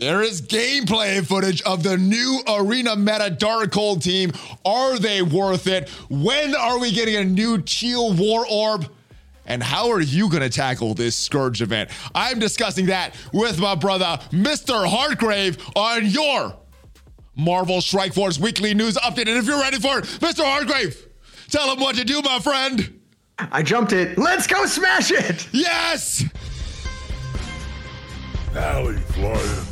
There is gameplay footage of the new Arena Meta Darkhold team. Are they worth it? When are we getting a new Teal War Orb? And how are you going to tackle this Scourge event? I'm discussing that with my brother, Mr. Hartgrave, on your Marvel Strike Force weekly news update. And if you're ready for it, Mr. Hartgrave, tell him what to do, my friend. I jumped it. Let's go smash it. Yes. Alley flying.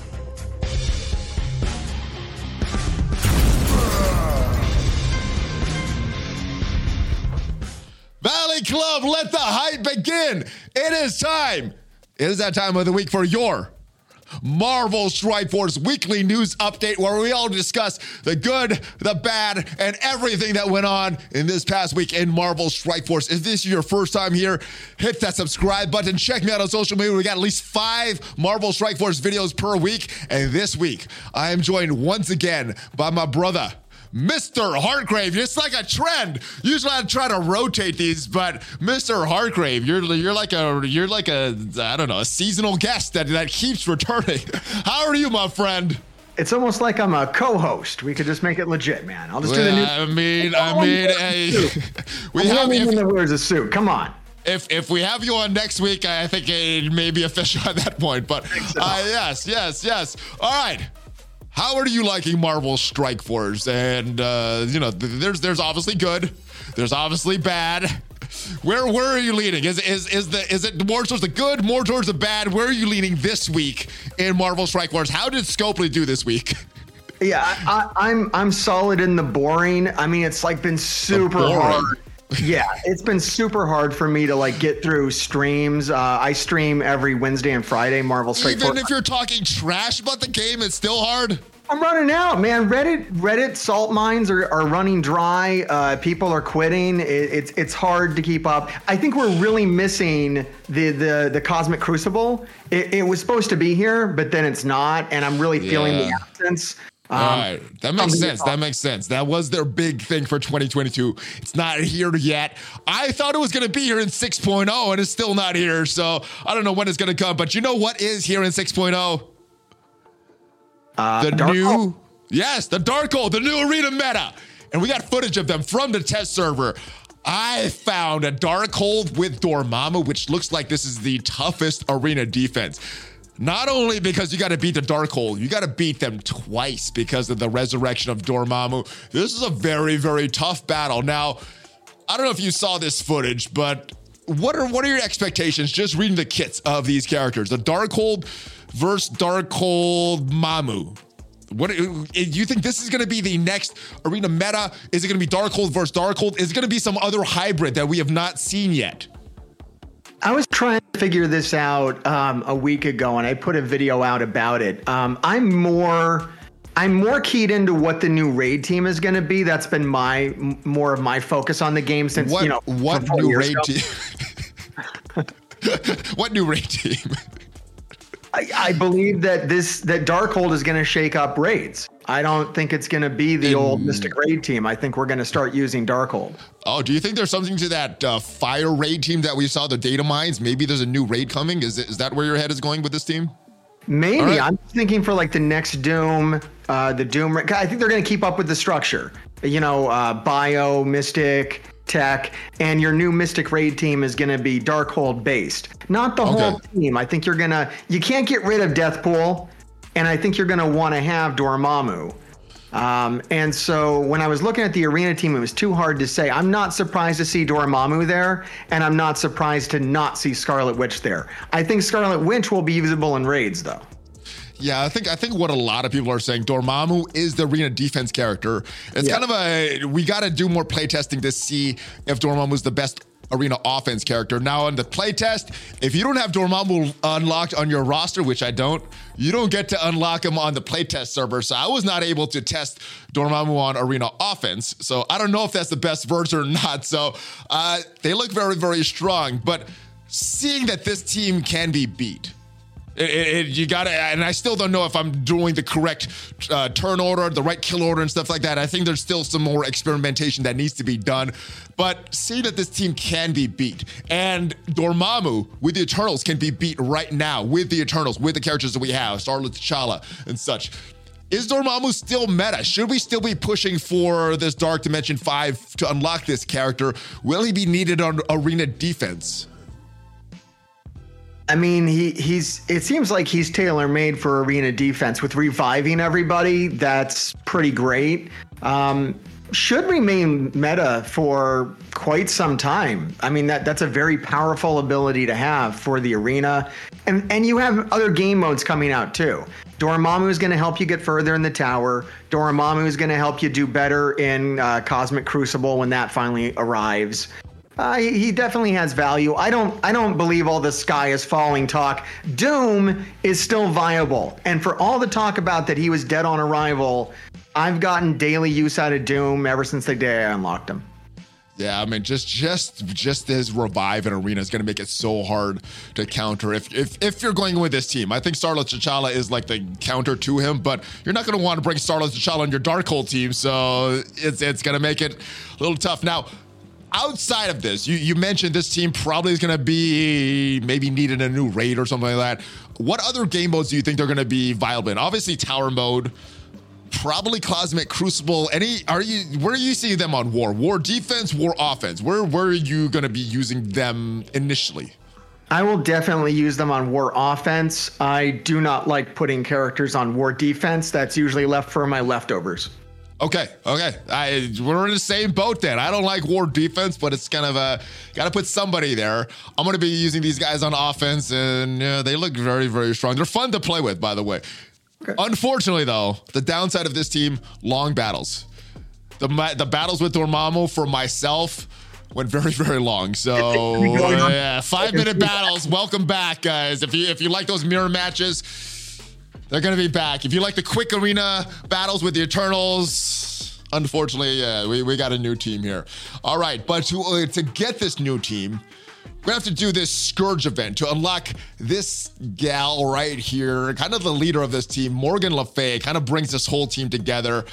Valley Club, let the hype begin. It is time. It is that time of the week for your Marvel Strike Force weekly news update where we all discuss the good, the bad, and everything that went on in this past week in Marvel Strike Force. If this is your first time here, hit that subscribe button. Check me out on social media. We got at least five Marvel Strike Force videos per week. And this week, I am joined once again by my brother. Mr. Hargrave. It's like a trend. Usually I try to rotate these, but Mr. Hargrave, you're you're like a you're like a I don't know a seasonal guest that that keeps returning. How are you, my friend? It's almost like I'm a co-host. We could just make it legit, man. I'll just do the new. I mean, I mean, hey, we I'm have the if, that wears a suit. Come on. if if we have you on next week, I think it may be official at that point. But uh, yes, yes, yes. All right. How are you liking Marvel Strike Force? And uh, you know, th- there's there's obviously good, there's obviously bad. Where where are you leaning? Is is is the is it more towards the good, more towards the bad? Where are you leaning this week in Marvel Strike Force? How did Scopely do this week? Yeah, I, I'm I'm solid in the boring. I mean, it's like been super boring. hard. Yeah, it's been super hard for me to like get through streams. Uh, I stream every Wednesday and Friday. Marvel Strike Even Force. if you're talking trash about the game, it's still hard. I'm running out, man. Reddit Reddit salt mines are, are running dry. Uh, people are quitting. It, it's it's hard to keep up. I think we're really missing the the the Cosmic Crucible. It, it was supposed to be here, but then it's not, and I'm really feeling the Yeah. absence. Um, All right, that makes sense. That makes sense. That was their big thing for 2022. It's not here yet. I thought it was going to be here in 6.0, and it's still not here. So I don't know when it's going to come. But you know what is here in 6.0? uh, The Dark new, Hole. yes, the Darkhold, the new arena meta, and we got footage of them from the test server. I found a Darkhold with Dormammu, which looks like this is the toughest arena defense. Not only because you got to beat the Darkhold, you got to beat them twice because of the resurrection of Dormammu. This is a very, very tough battle. Now, I don't know if you saw this footage, but what are what are your expectations just reading the kits of these characters? The Darkhold versus Darkhold Dormammu. What do you think this is going to be the next arena meta? Is it going to be Darkhold versus Darkhold? Is it going to be some other hybrid that we have not seen yet? I was trying to figure this out um, a week ago, and I put a video out about it. Um, I'm more, I'm more keyed into what the new raid team is going to be. That's been my more of my focus on the game since What you know what new raid ago. team? what new raid team? I, I believe that this that Darkhold is going to shake up raids. I don't think it's going to be the old Mystic Raid team. I think we're going to start using Darkhold. Oh, do you think there's something to that uh, fire raid team that we saw the data mines? Maybe there's a new raid coming. Is is that where your head is going with this team? Maybe right. I'm thinking for like the next Doom, uh, the Doom. I think they're going to keep up with the structure. You know, uh, Bio, Mystic, Tech, and your new Mystic Raid team is going to be Darkhold based, not the whole team. I think you're gonna. You can't get rid of Deathpool, and I think you're going to want to have Dormammu. Um, and so when I was looking at the arena team, it was too hard to say. I'm not surprised to see Dormammu there, and I'm not surprised to not see Scarlet Witch there. I think Scarlet Witch will be visible in raids, though. Yeah, I think I think what a lot of people are saying, Dormammu is the arena defense character. It's Yeah. kind of a we got to do more playtesting to see if Dormammu is the best arena offense character. Now on the playtest, if you don't have Dormammu unlocked on your roster, which I don't, you don't get to unlock him on the playtest server. So I was not able to test Dormammu on arena offense. So I don't know if that's the best version or not. So uh, they look very very strong, but seeing that this team can be beat It, it, you got to, and I still don't know if I'm doing the correct uh, turn order, the right kill order, and stuff like that. I think there's still some more experimentation that needs to be done. But see that this team can be beat. And Dormammu with the Eternals can be beat right now with the Eternals, with the characters that we have, Star-Lord T'Challa and such. Is Dormammu still meta? Should we still be pushing for this Dark Dimension 5 to unlock this character? Will he be needed on arena defense? I mean, he he's it seems like he's tailor made for arena defense with reviving everybody. That's pretty great. Um, should remain meta for quite some time. I mean that that's a very powerful ability to have for the arena. And and you have other game modes coming out too. Dormammu is going to help you get further in the tower. Dormammu is going to help you do better in uh, Cosmic Crucible when that finally arrives. Uh, he, definitely has value. I don't. I don't believe all the sky is falling talk. Doom is still viable, and for all the talk about that he was dead on arrival, I've gotten daily use out of Doom ever since the day I unlocked him. Yeah, I mean, just just just his revive in arena is going to make it so hard to counter if if if you're going with this team. I think Star-Lord T'Challa is like the counter to him, but you're not going to want to bring Star-Lord T'Challa on your Darkhold team, so it's it's going to make it a little tough. Now, outside of this, you, you mentioned this team probably is going to be maybe needing a new raid or something like that. What other game modes do you think they're going to be viable in? Obviously, tower mode, probably Cosmic Crucible. Any are you where are you seeing them on war? War defense, war offense. Where where are you going to be using them initially? I will definitely use them on war offense. I do not like putting characters on war defense. That's usually left for my leftovers. Okay, okay. I we're in the same boat then. I don't like war defense, but it's kind of a got to put somebody there. I'm going to be using these guys on offense, and yeah, they look very, very strong. They're fun to play with, by the way. Okay. Unfortunately, though, the downside of this team: long battles. The the battles with Dormammu for myself went very, very long. So yeah, five minute battles. Welcome back, guys. If you if you like those mirror matches they're going to be back. If you like the quick arena battles with the Eternals, unfortunately, yeah, we, we got a new team here. All right, but to, uh, to get this new team, we're gonna have to do this Scourge event to unlock this gal right here, kind of the leader of this team, Morgan Le Fay, kind of brings this whole team together.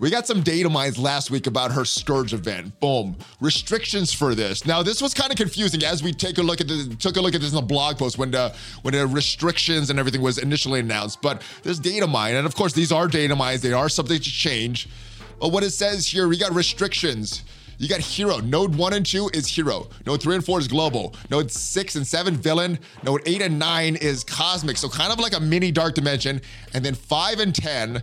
We got some data mines last week about her Scourge event. Boom. Restrictions for this. Now, this was kind of confusing as we take a look at the took a look at this in the blog post when the when the restrictions and everything was initially announced. But this data mine, and of course these are data mines, they are subject to change. But what it says here, we got restrictions. You got hero. Node 1 and 2 is hero. Node 3 and 4 is global. Node 6 and 7 villain. Node 8 and 9 is cosmic. So kind of like a mini dark dimension. And then 5 and 10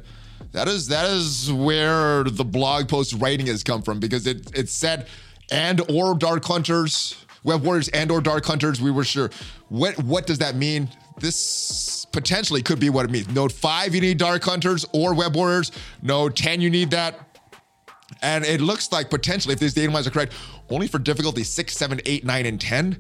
that is that is where the blog post writing has come from because it it said and or dark hunters, web warriors and or dark hunters. We were sure. What what does that mean? This potentially could be what it means. Node five, you need dark hunters or web warriors. Node ten, you need that. And it looks like potentially, if these data mines are correct, only for difficulty six, seven, eight, nine, and ten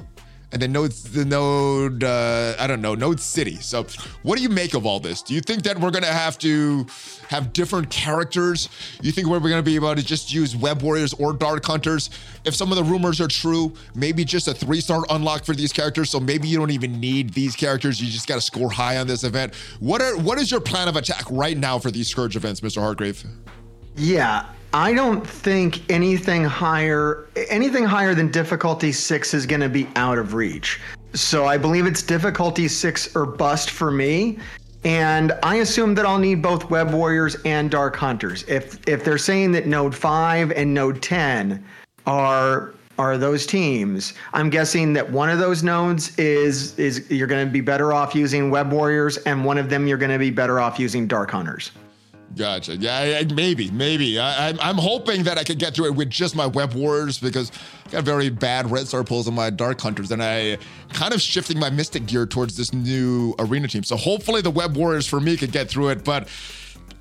and then node the node uh, I don't know node city. So what do you make of all this? Do you think that we're gonna have to have different characters? You think we're gonna be able to just use web warriors or dark hunters? If some of the rumors are true, maybe just a three star unlock for these characters. So maybe you don't even need these characters. You just gotta score high on this event. What are what is your plan of attack right now for these scourge events, Mr. Hargrave? Yeah, I don't think anything higher anything higher than difficulty 6 is going to be out of reach. So I believe it's difficulty 6 or bust for me. And I assume that I'll need both web warriors and dark hunters. If if they're saying that node 5 and node 10 are are those teams, I'm guessing that one of those nodes is is you're going to be better off using web warriors and one of them you're going to be better off using dark hunters. Gotcha. Yeah, maybe, maybe. I, am I'm, I'm hoping that I could get through it with just my web warriors because I got very bad red star pulls on my dark hunters, and I kind of shifting my mystic gear towards this new arena team. So hopefully the web warriors for me could get through it. But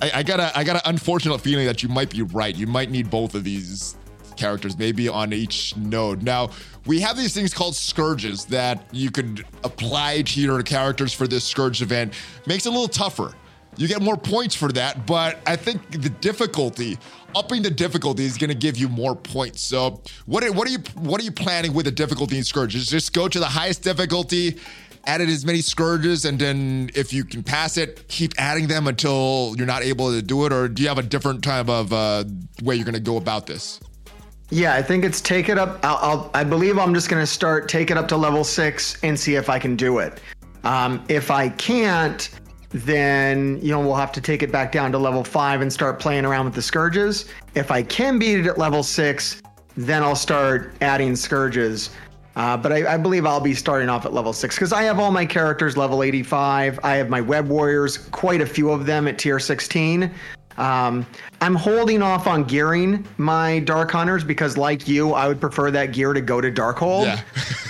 I, I got a I got an unfortunate feeling that you might be right. You might need both of these characters, maybe on each node. Now, we have these things called scourges that you could apply to your characters for this scourge event. Makes it a little tougher. You get more points for that, but I think the difficulty, upping the difficulty, is going to give you more points. So, what are, what are you what are you planning with the difficulty in Scourge? Is just go to the highest difficulty added as many scourges, and then if you can pass it, keep adding them until you're not able to do it, or do you have a different type of uh, way you're going to go about this? Yeah, I think it's take it up. I'll, I'll, i believe I'm just going to start take it up to level six and see if I can do it. Um, if I can't, then you know we'll have to take it back down to level five and start playing around with the scourges. If I can beat it at level six, then I'll start adding scourges. Uh, but I, I, believe I'll be starting off at level six because I have all my characters level 85. I have my web warriors, quite a few of them at tier 16. Um, I'm holding off on gearing my Dark Hunters because, like you, I would prefer that gear to go to Darkhold. Yeah.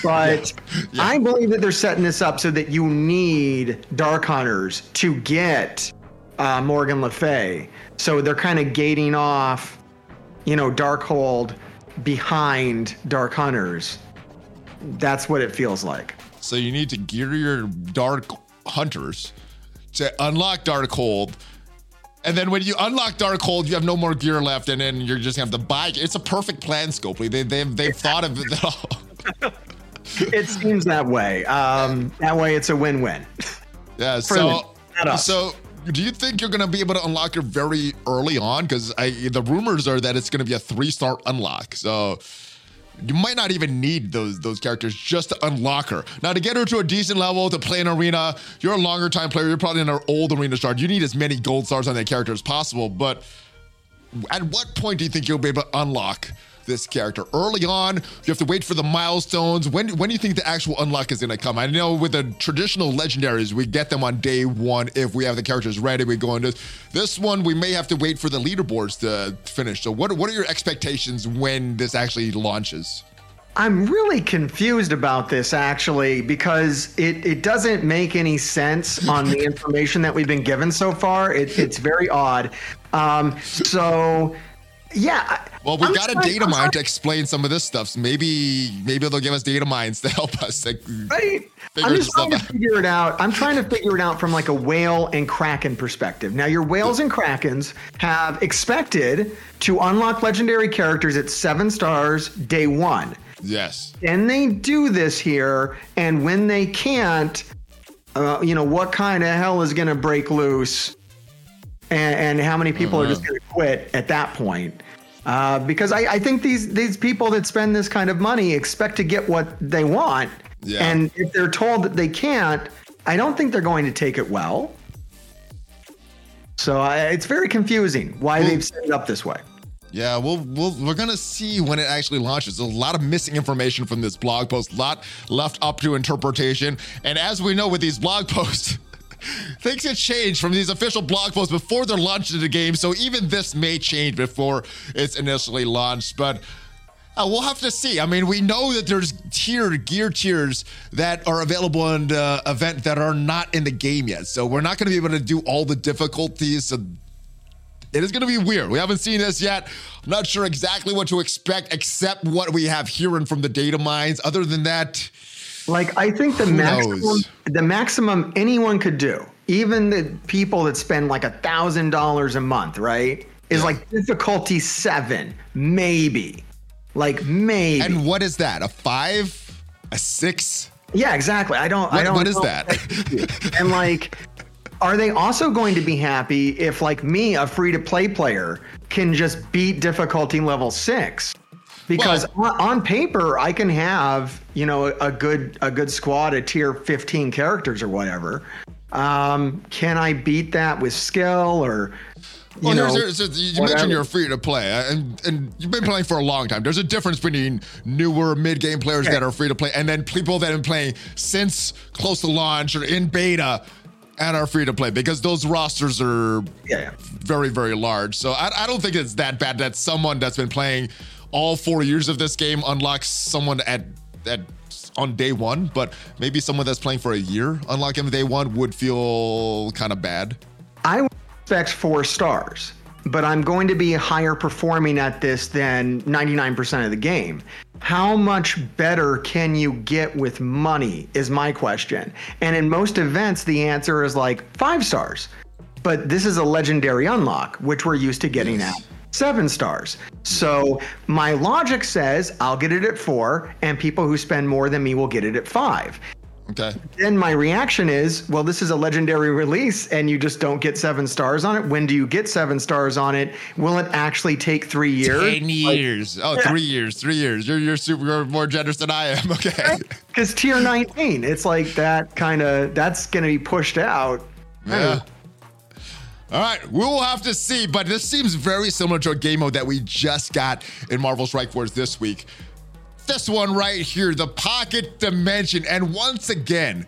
But yeah. I believe that they're setting this up so that you need Dark Hunters to get uh, Morgan Le Fay. So they're kind of gating off, you know, Darkhold behind Dark Hunters. That's what it feels like. So you need to gear your Dark Hunters to unlock Darkhold and then when you unlock Darkhold, you have no more gear left, and then you're just gonna have to buy. It's a perfect plan, Scopely. They they've they've thought of it all. it seems that way. Um, that way, it's a win-win. Yeah. So so. Do you think you're gonna be able to unlock it very early on? Because the rumors are that it's gonna be a three-star unlock. So you might not even need those those characters just to unlock her. Now, to get her to a decent level to play an arena, you're a longer time player. You're probably in an old arena start. You need as many gold stars on that character as possible. But at what point do you think you'll be able to unlock this character early on. You have to wait for the milestones. When when do you think the actual unlock is going to come? I know with the traditional legendaries, we get them on day one if we have the characters ready. We go into this one. We may have to wait for the leaderboards to finish. So what what are your expectations when this actually launches? I'm really confused about this actually because it, it doesn't make any sense on the information that we've been given so far. It, it's very odd. Um, so yeah. Well, we've I'm got a data mine to explain some of this stuff. So maybe maybe they'll give us data mines to help us. Like, right. I'm just trying to figure it out. I'm trying to figure it out from like a whale and kraken perspective. Now, your whales and krakens have expected to unlock legendary characters at seven stars day one. Yes. And they do this here, and when they can't, uh, you know, what kind of hell is going to break loose? And, and, how many people are just uh-huh. going to quit at that point? Uh, because I, I, think these these people that spend this kind of money expect to get what they want, yeah. and if they're told that they can't, I don't think they're going to take it well. So I, it's very confusing why well, they've set it up this way. Yeah, we'll, we'll we're gonna see when it actually launches. There's a lot of missing information from this blog post, a lot left up to interpretation. And as we know with these blog posts, things have changed from these official blog posts before they're launched into the game. So even this may change before it's initially launched. But uh, we'll have to see. I mean, we know that there's tier gear tiers that are available in the event that are not in the game yet. So we're not going to be able to do all the difficulties. So it is going to be weird. We haven't seen this yet. I'm not sure exactly what to expect, except what we have hearing from the data mines. Other than that, like I think the maximum knows? the maximum anyone could do, even the people that spend like a thousand dollars a month, right? Is yeah. like difficulty seven, maybe. Like maybe. And what is that? A five? A six? Yeah, exactly. I don't what, I don't What is that? and like are they also going to be happy if like me, a free to play player, can just beat difficulty level six? Because well, on, on, paper I can have you know a good a good squad of tier 15 characters or whatever. Um, can I beat that with skill or? You, well, know, there's, there's, you whatever. mentioned you're free to play, and and you've been playing for a long time. There's a difference between newer mid game players okay. that are free to play, and then people that have been playing since close to launch or in beta and are free to play because those rosters are yeah, yeah. very very large. So I, I don't think it's that bad that someone that's been playing all four years of this game unlocks someone at at on day one, but maybe someone that's playing for a year unlock unlocking day one would feel kind of bad. I expect four stars, but I'm going to be higher performing at this than 99% of the game. How much better can you get with money is my question. And in most events, the answer is like five stars. But this is a legendary unlock, which we're used to getting yes. at seven stars. So my logic says I'll get it at four, and people who spend more than me will get it at five. Okay. Then my reaction is, well, this is a legendary release and you just don't get seven stars on it. When do you get seven stars on it? Will it actually take three years? 10 years. Like, oh, yeah. three years, three years. You're, you're super you're more generous than I am. Okay. Because tier 19, it's like that kind of, that's going to be pushed out. Yeah. All right, we will have to see, but this seems very similar to a game mode that we just got in Marvel Strike Force this week this one right here, the pocket dimension. And once again,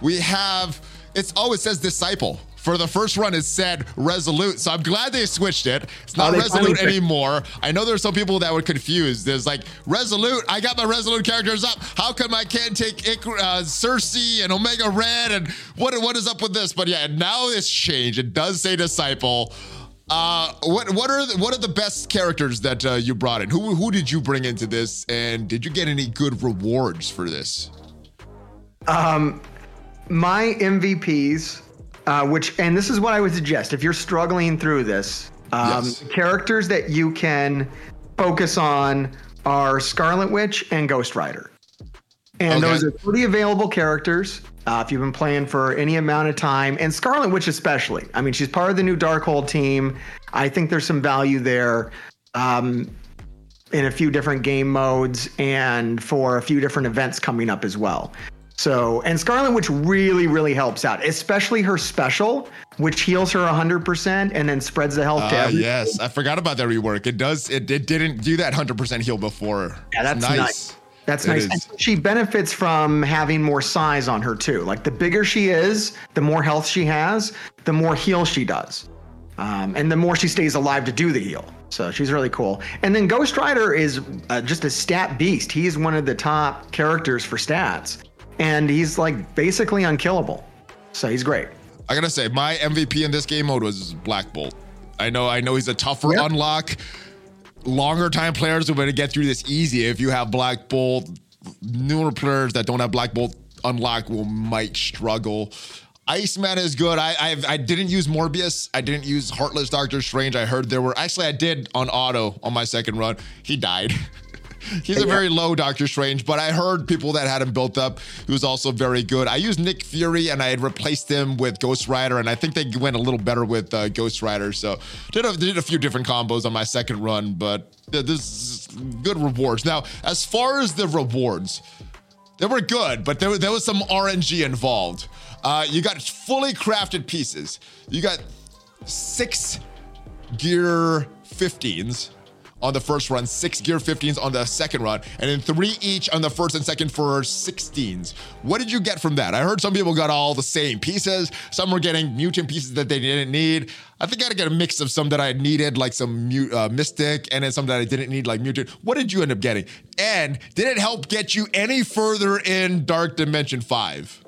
we have, it's oh, always says disciple. For the first run, it said resolute. So I'm glad they switched it. It's not oh, resolute anymore. I know there's some people that were confused. There's like resolute. I got my resolute characters up. How come I can't take uh, Sersi and Omega Red? And what what is up with this? But yeah, now it's changed. It does say disciple. Uh, what what are the, what are the best characters that uh, you brought in? Who who did you bring into this, and did you get any good rewards for this? Um, my MVPs, uh, which and this is what I would suggest if you're struggling through this, um, yes. characters that you can focus on are Scarlet Witch and Ghost Rider, and okay. those are pretty available characters. Uh, if you've been playing for any amount of time, and Scarlet Witch especially. I mean, she's part of the new Darkhold team. I think there's some value there um, in a few different game modes and for a few different events coming up as well. So, and Scarlet Witch really, really helps out, especially her special, which heals her 100% and then spreads the health uh, to everyone. Yes, I forgot about that rework. It does, it, it didn't do that 100% heal before. Yeah, that's nice. nice. That's it nice. And she benefits from having more size on her too. Like the bigger she is, the more health she has, the more heal she does. Um, and the more she stays alive to do the heal. So she's really cool. And then Ghost Rider is uh, just a stat beast. He's one of the top characters for stats. And he's like basically unkillable. So he's great. I gotta say, my MVP in this game mode was Black Bolt. I know, I know he's a tougher yep. unlock longer time players are going to get through this easy. If you have Black Bolt, newer players that don't have Black Bolt unlock will might struggle. Iceman is good. I I've, I did not use Morbius. I didn't use Heartless Doctor Strange. I heard there were actually I did on auto on my second run. He died. He's a very low Doctor Strange, but I heard people that had him built up. He was also very good. I used Nick Fury and I had replaced him with Ghost Rider, and I think they went a little better with uh, Ghost Rider. So did a, did a few different combos on my second run, but this is good rewards. Now, as far as the rewards, they were good, but there, there was some RNG involved. Uh, you got fully crafted pieces. You got six gear 15s on the first run, six gear 15s on the second run, and then three each on the first and second for 16s. What did you get from that? I heard some people got all the same pieces. Some were getting mutant pieces that they didn't need. I think I get a mix of some that I needed, like some uh, mystic, and then some that I didn't need, like mutant. What did you end up getting? And did it help get you any further in Dark Dimension 5?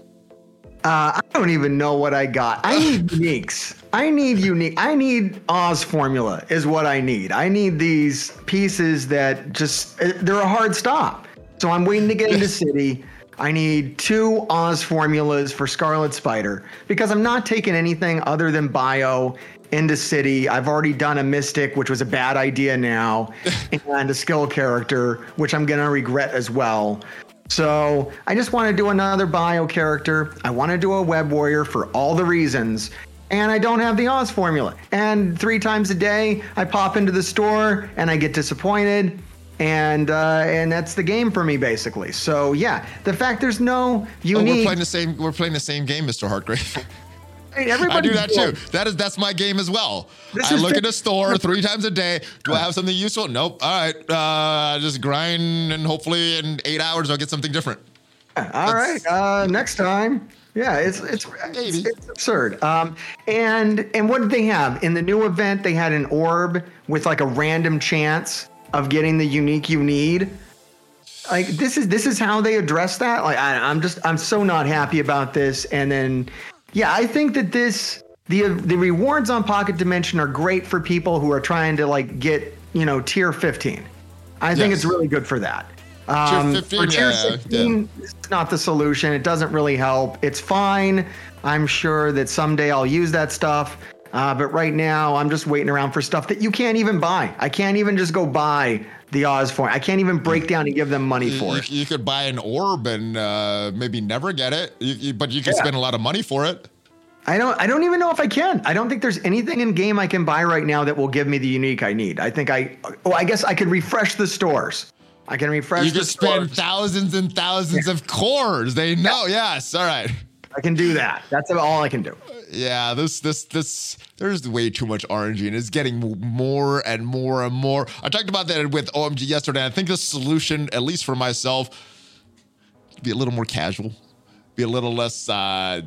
Uh, I don't even know what I got. I need uniques. I need unique. I need Oz formula is what I need. I need these pieces that just eh, they're a hard stop. So I'm waiting to get into city. I need two Oz formulas for Scarlet Spider because I'm not taking anything other than bio into city. I've already done a mystic, which was a bad idea now, and a skill character, which I'm gonna regret as well. So I just want to do another bio character. I want to do a web warrior for all the reasons. And I don't have the Oz formula. And three times a day, I pop into the store and I get disappointed. And uh, and that's the game for me basically. So yeah, the fact there's no unique. Oh, we're playing the same. We're playing the same game, Mr. Hartgrave. I do that too. That is that's my game as well. This I look at a store three times a day. Do I have something useful? Nope. All right, uh, just grind and hopefully in eight hours I'll get something different. All right. Uh, next time. Yeah, it's it's, it's, it's absurd. Um, and and what did they have in the new event? They had an orb with like a random chance of getting the unique you need. Like this is this is how they address that. Like I, I'm just I'm so not happy about this. And then yeah, I think that this the the rewards on Pocket Dimension are great for people who are trying to like get you know tier 15. I yes. think it's really good for that. Um, tier 15, for tier yeah, 16, yeah. it's not the solution. It doesn't really help. It's fine. I'm sure that someday I'll use that stuff. Uh, but right now, I'm just waiting around for stuff that you can't even buy. I can't even just go buy the Osform. I can't even break down and give them money for You, it. you could buy an orb and uh, maybe never get it, you, you- but you could Yeah. spend a lot of money for it. I don't. I don't even know if I can. I don't think there's anything in game I can buy right now that will give me the unique I need. I think I. Oh, I guess I could refresh the stores. I can refresh. You could spend thousands and thousands of cores. They know. Yes. All right. I can do that. That's all I can do. Yeah, this this this there's way too much RNG and it's getting more and more and more. I talked about that with OMG yesterday. I think the solution, at least for myself, be a little more casual, be a little less uh,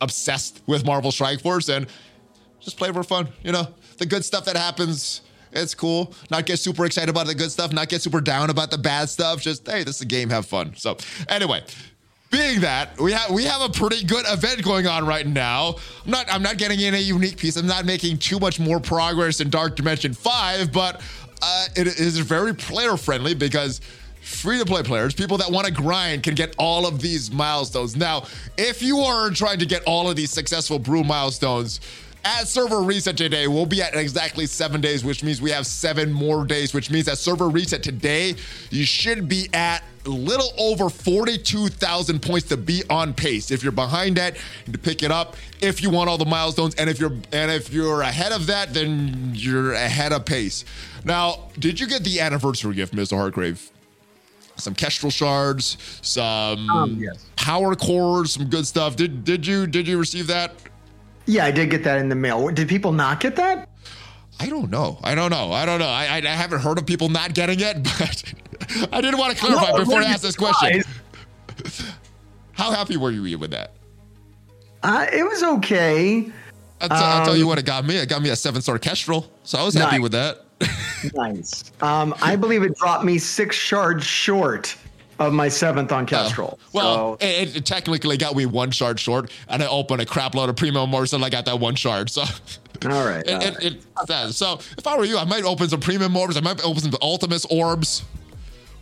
obsessed with Marvel Strike Force, and just play for fun. You know, the good stuff that happens. It's cool. Not get super excited about the good stuff. Not get super down about the bad stuff. Just hey, this is a game. Have fun. So anyway, being that we have we have a pretty good event going on right now. I'm not I'm not getting in a unique piece. I'm not making too much more progress in Dark Dimension Five, but uh, it is very player friendly because free to play players, people that want to grind, can get all of these milestones. Now, if you are trying to get all of these successful brew milestones. At server reset today, we'll be at exactly seven days, which means we have seven more days, which means at server reset today, you should be at little over 42,000 points to be on pace. If you're behind that, to pick it up. If you want all the milestones, and if you're and if you're ahead of that, then you're ahead of pace. Now, did you get the anniversary gift, Mr. Hargrave? Some Kestrel shards, some Um, yes. power cores, some good stuff. Did did you did you receive that? Yeah, I did get that in the mail. Did people not get that? I don't know. I don't know. I don't know. I, I, I haven't heard of people not getting it, but I didn't want to clarify No, before I asked this question. How happy were you with that? Uh, it was okay. I'll, t- I'll tell you Um, what it got me. It got me a seven star Kestrel, so I was happy with that. Nice. Um, I believe it dropped me six shards short of my seventh on Kestrel. Well, so, it, it technically got me one shard short, and I opened a crap load of Premium Orbs and I got that one shard. So, all right. it, all it, right. it. So, if I were you, I might open some Premium Orbs. I might open some Ultimus Orbs.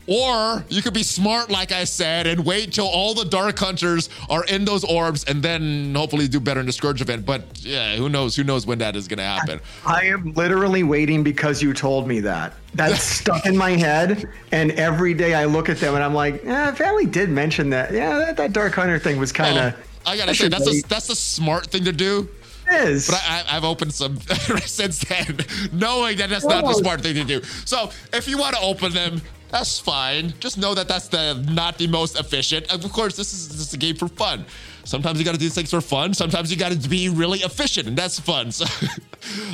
Or you could be smart, like I said, and wait till all the Dark Hunters are in those orbs and then hopefully do better in the Scourge event. But yeah, who knows? Who knows when that is going to happen? I am literally waiting because you told me that. That's stuck in my head, and every day I look at them and I'm like, "Yeah, Valley did mention that. Yeah, that, that Dark Hunter thing was kind of." Oh, I gotta say, that's a, that's a smart thing to do. is. But I, I- I've opened some since then, knowing that that's not the smart thing to do. So if you want to open them, that's fine. Just know that that's the not the most efficient. Of course, this is just a game for fun. Sometimes you got to do things for fun. Sometimes you got to be really efficient, and that's fun. So,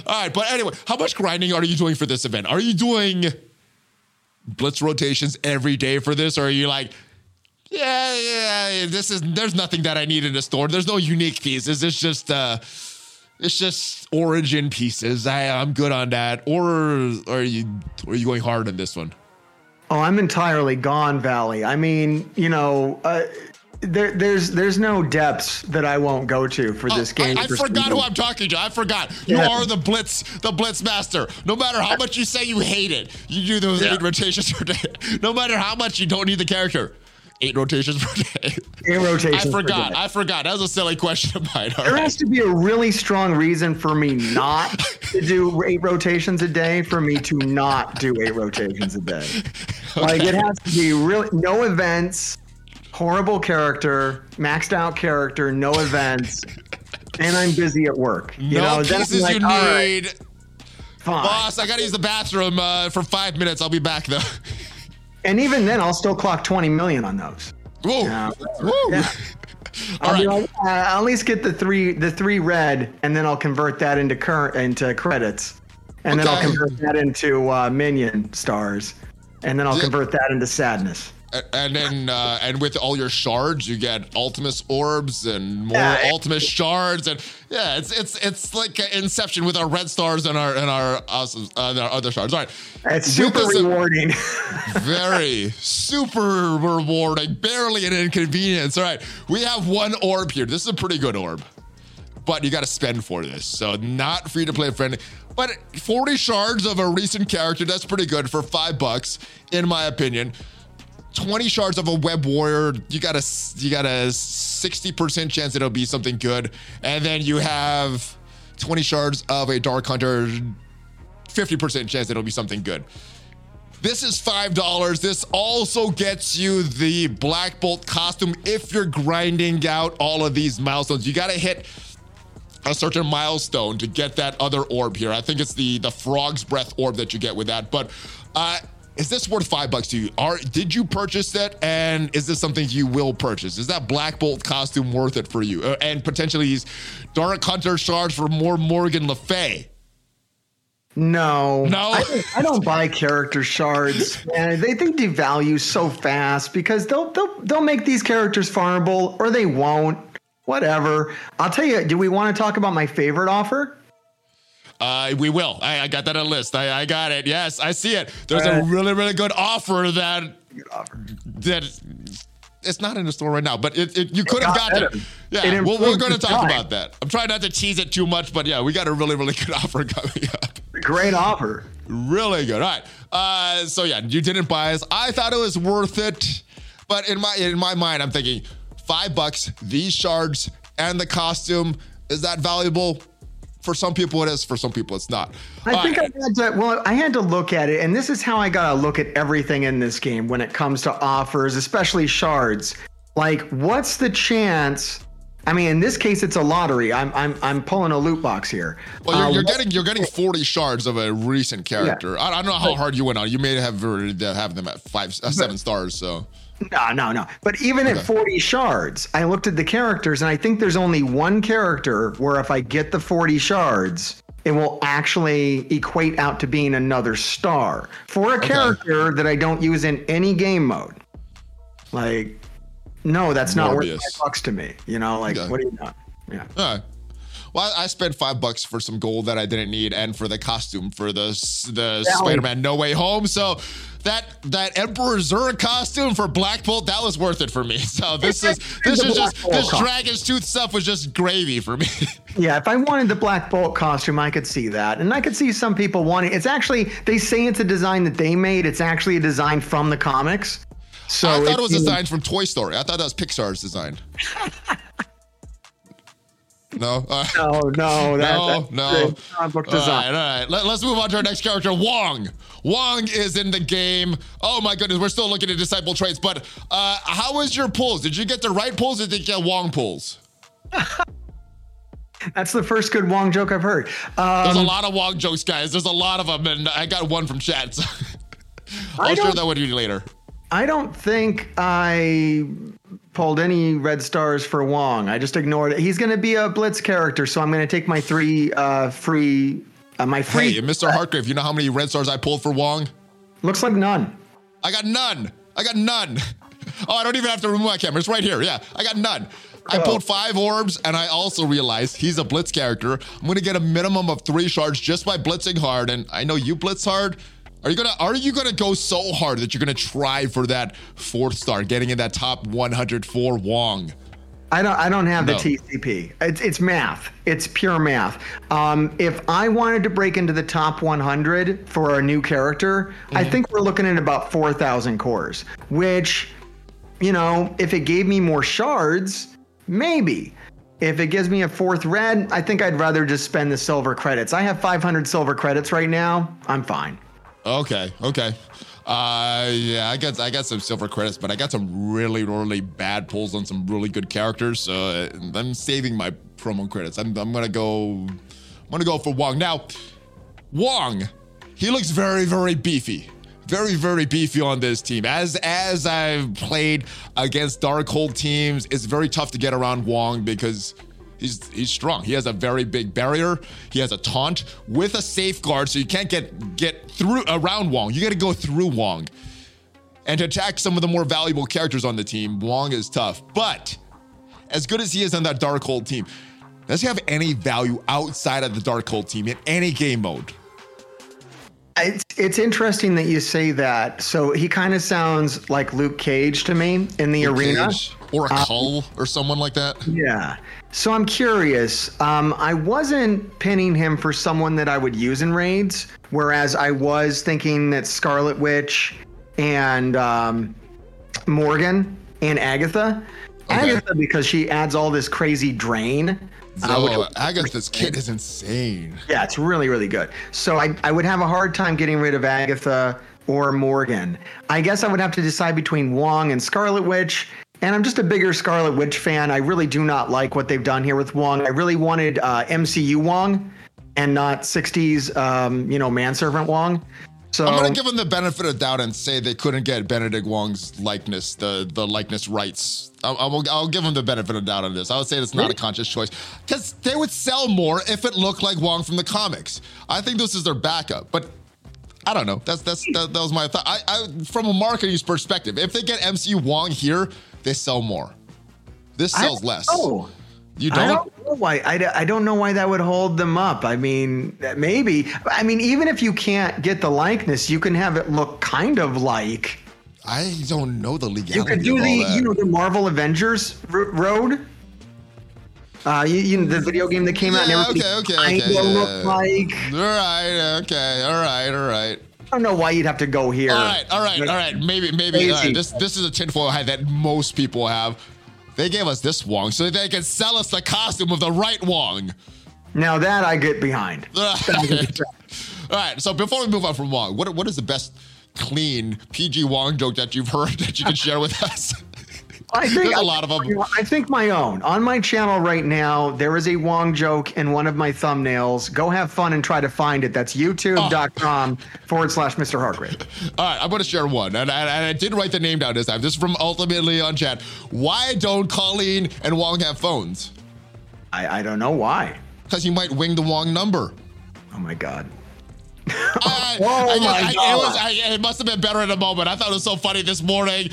all right. But anyway, how much grinding are you doing for this event? Are you doing blitz rotations every day for this, or are you like? Yeah, yeah. This is there's nothing that I need in the store. There's no unique pieces. It's just uh it's just origin pieces. I I'm good on that. Or are you are you going hard on this one? Oh, I'm entirely gone, Valley. I mean, you know, uh, there, there's there's no depths that I won't go to for this Oh, game. I, I for forgot speed. who I'm talking to. I forgot. You Yeah. are the blitz, the blitz master. No matter how much you say you hate it, you do those Yeah. eight rotations per day. No matter how much you don't need the character, eight rotations per day. Eight rotations I per forgot. day. I forgot. That was a silly question of mine. All There right. has to be a really strong reason for me not to do eight rotations a day. For me to not do eight rotations a day, like it has to be really no events, horrible character, maxed out character, no events, and I'm busy at work. You no know, pieces like, you right, need. fine. Boss, I gotta use the bathroom uh, for five minutes. I'll be back though. And even then, I'll still clock 20 million on those. Whoa. Yeah. All like, uh, I'll at least get the three the three red, and then I'll convert that into current into credits, and then I'll convert that into uh, minion stars, and then I'll Yeah. convert that into sadness. And then, uh, and with all your shards, you get Ultimus orbs and more Yeah. Ultimus shards, and yeah, it's it's it's like Inception with our red stars and our and our awesome uh, and our other shards. All right, It's super this- rewarding. very super rewarding, barely an inconvenience. All right, we have one orb here. This is a pretty good orb, but you got to spend for this, so not free to play friendly. But 40 shards of a recent character, that's pretty good for five bucks, in my opinion. 20 shards of a web warrior, you got a you got a 60% chance it'll be something good. And then you have 20 shards of a Dark Hunter, 50% chance it'll be something good. This is $5. This also gets you the Black Bolt costume if you're grinding out all of these milestones. You got to hit a certain milestone to get that other orb here. I think it's the the frog's breath orb that you get with that. But uh, is this worth five bucks to you? Are did you purchase it? And is this something you will purchase? Is that Black Bolt costume worth it for you? Uh, and potentially these Dark Hunter shards for more Morgan Le Fay. No, No? I, don't- I don't buy character shards, and they they devalue so fast because they'll they'll they'll make these characters farmable or they won't. Whatever. I'll tell you. Do we want to talk about my favorite offer? Uh, we will. I, I got that on a list. I, I got it. Yes, I see it. There's a really, really good offer that Good offer. that it's not in the store right now, but it, it you could have got gotten better. it. It Yeah, well, we're going to talk time. about that. I'm trying not to tease it too much, but yeah, we got a really, really good offer coming up. Great offer. Really good. All right. Uh, so yeah, you didn't buy us. I thought it was worth it, but in my in my mind, I'm thinking five bucks, these shards, and the costume. Is that valuable? For some people, it is. For some people, it's not. I think right. I had to. Well, I had to look at it, and this is how I gotta look at everything in this game when it comes to offers, especially shards. Like, what's the chance? I mean, in this case, it's a lottery. I'm I'm I'm pulling a loot box here. Well, you're, Uh, you're getting you're getting 40 shards of a recent character. I, I don't know how hard you went on. You may have already have them at five, uh, seven stars. So No, no, no. But even at 40 shards, I looked at the characters and I think there's only one character where if I get the 40 shards, it will actually equate out to being another star for a character that I don't use in any game mode. Like, no, that's not worth Morbius. five bucks to me. You know, like, Okay. what are you doing? Yeah. All right. Well, I spent five bucks for some gold that I didn't need, and for the costume for the the Spider-Man No Way Home. So that that Emperor Zurg costume for Black Bolt that was worth it for me. So this is this is just this. Dragon's Tooth stuff was just gravy for me. Yeah, if I wanted the Black Bolt costume, I could see that. And I could see some people wanting it's actually they say it's a design that they made. It's actually a design from the comics. So I thought it was designed from Toy Story. I thought that was Pixar's design. No. Uh, No, no, that, No, that's no. comic book All right, design. all right. Let, us move on to our next character, Wong. Wong is in the game. Oh my goodness, we're still looking at disciple traits. But uh, how was your pulls? Did you get the right pulls or did you get Wong pulls? That's the first good Wong joke I've heard. There's Um, a lot of Wong jokes, guys. There's a lot of them, and I got one from chat. So I'll share that with you later. I don't think I pulled any red stars for Wong. I just ignored it. He's going to be a Blitz character, so I'm going to take my three uh, free. Uh, my free Hey, Mr. Hartgrave, you know how many red stars I pulled for Wong? looks like none. I got none. I got none. Oh, I don't even have to remove my camera. It's right here. Yeah, I got none. I pulled five orbs, and I also realized he's a blitz character. I'm gonna get a minimum of three shards just by blitzing hard. And I know you blitz hard. Are you gonna Are you gonna go so hard that you're gonna try for that fourth star, getting in that top 104 Wong? I don't. I don't have No. the TCP. It's it's math. It's pure math. Um, if I wanted to break into the top 100 for a new character, I think we're looking at about 4,000 cores. Which, you know, if it gave me more shards, maybe. If it gives me a fourth red, I think I'd rather just spend the silver credits. I have 500 silver credits right now. I'm fine. Okay, okay. Uh, yeah, I got I got some silver credits, but I got some really really bad pulls on some really good characters. So uh, I'm saving my promo credits. I'm I'm gonna go. I'm gonna go for Wong now. Wong, he looks very very beefy. Very, very beefy on this team. As as I've played against Darkhold teams, it's very tough to get around Wong because He's he's strong. He has a very big barrier. He has a taunt with a safeguard, so you can't get get through around Wong. You got to go through Wong. And to attack some of the more valuable characters on the team, Wong is tough. But as good as he is on that Darkhold team, does he have any value outside of the Darkhold team in any game mode? It's it's interesting that you say that. So he kind of sounds like Luke Cage to me in the arena. Cage or a Cull or someone like that? Yeah. So I'm curious. Um, I wasn't pinning him for someone that I would use in raids, whereas I was thinking that Scarlet Witch and um, Morgan and Agatha. Okay. Agatha because she adds all this crazy drain So Agatha's kit is insane. Yeah, it's really, really good. So I, I would have a hard time getting rid of Agatha or Morgan. I guess I would have to decide between Wong and Scarlet Witch. And I'm just a bigger Scarlet Witch fan. I really do not like what they've done here with Wong. I really wanted uh, MCU Wong and not 60s, um, you know, manservant Wong. So I'm gonna give them the benefit of doubt and say they couldn't get Benedict Wong's likeness, the the likeness rights. I'll, I'll, I'll give them the benefit of doubt on this. I would say it's not a conscious choice because they would sell more if it looked like Wong from the comics. I think this is their backup, but I don't know. That's that's that, that was my thought. I, I from a marketing perspective, if they get MCU Wong here, they sell more. This sells less. Oh. You don't? I don't know why. I, I don't know why that would hold them up. I mean, maybe. I mean, even if you can't get the likeness, you can have it look kind of like. I don't know the legality. You could do the you know the Marvel Avengers r- road. Uh, you, you know the video game that came out and okay, okay, okay, yeah. looked like. All right. Okay. All right. All right. I don't know why you'd have to go here. All right, all right, all right. Maybe, maybe all right, this this is a tinfoil hat that most people have. They gave us this Wong so they can sell us the costume of the right Wong. Now that I get behind. all right. So before we move on from Wong, what what is the best clean PG Wong joke that you've heard that you can share with us? I think There's a lot of them. I think my own. On my channel right now, there is a Wong joke in one of my thumbnails. Go have fun and try to find it. That's oh. youtube.com forward slash Mr. Hargrave. All right, I'm going to share one, and I, and I did write the name down this time. This is from Ultimately on Chat. Why don't Colleen and Wong have phones? I, I don't know why. Because you might wing the Wong number. Oh my God. I, Oh I- my I- It, God. was, it must have been better in a moment. I thought it was so funny this morning.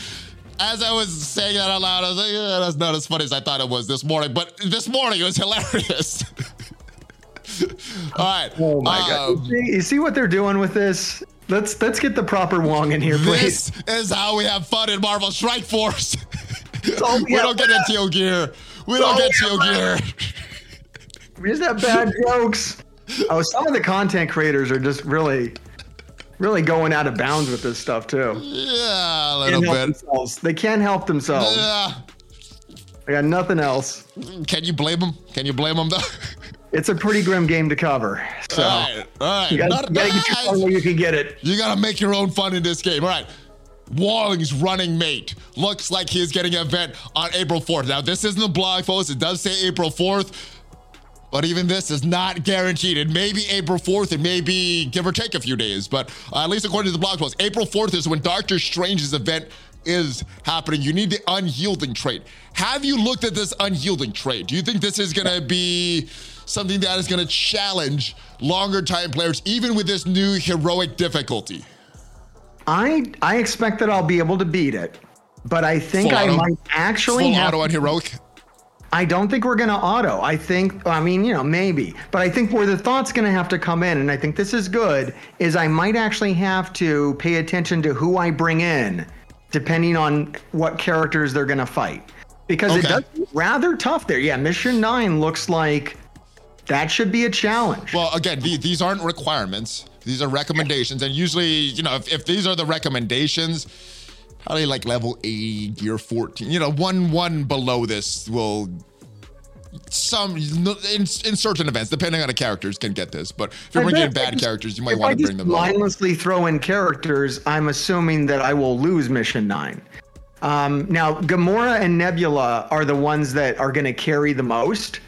As I was saying that out loud, I was like, yeah, that's not as funny as I thought it was this morning. But this morning, it was hilarious. All right. Oh my um, God. You see, you see what they're doing with this? Let's let's get the proper Wong in here, please. This is how we have fun in Marvel Strike Force. we we don't get into gear. We don't get have gear. We just have bad jokes. Oh, some of the content creators are just really, really going out of bounds with this stuff too. Yeah, a little bit. themselves. They can't help themselves. Yeah. They got nothing else. Can you blame them? Can you blame them though? It's a pretty grim game to cover. So all right, all right. you gotta, Not- you gotta get your where you can get it. You gotta make your own fun in this game. All right. Wong's running mate looks like he's getting an event on April 4th. Now, this isn't a blog post. It does say April 4th, but even this is not guaranteed. It may be April 4th. It may be give or take a few days, but uh, at least according to the blog post, April 4th is when Doctor Strange's event is happening. You need the unyielding trait. Have you looked at this unyielding trait? Do you think this is gonna be something that is gonna challenge longer time players, even with this new heroic difficulty? I I expect that I'll be able to beat it, but I think Full I auto? might actually Full have. auto on heroic. I don't think we're going to auto. I think, I mean, you know, maybe, but I think where the thought's going to have to come in, and I think this is good, is I might actually have to pay attention to who I bring in, depending on what characters they're going to fight, because it does rather tough there. Yeah, Mission Nine looks like that should be a challenge. Well, again, the, these aren't requirements. These are recommendations, and usually, you know, if, if these are the recommendations, probably like level 80, gear 14. You know, one one below this will some in, in certain events, depending on the characters, can get this. But if you're bringing in bet if I bad just- characters, you might if I want to bring them. mindlessly throw in characters, I'm assuming that I will lose Mission Nine. Um, now, Gamora and Nebula are the ones that are going to carry the most.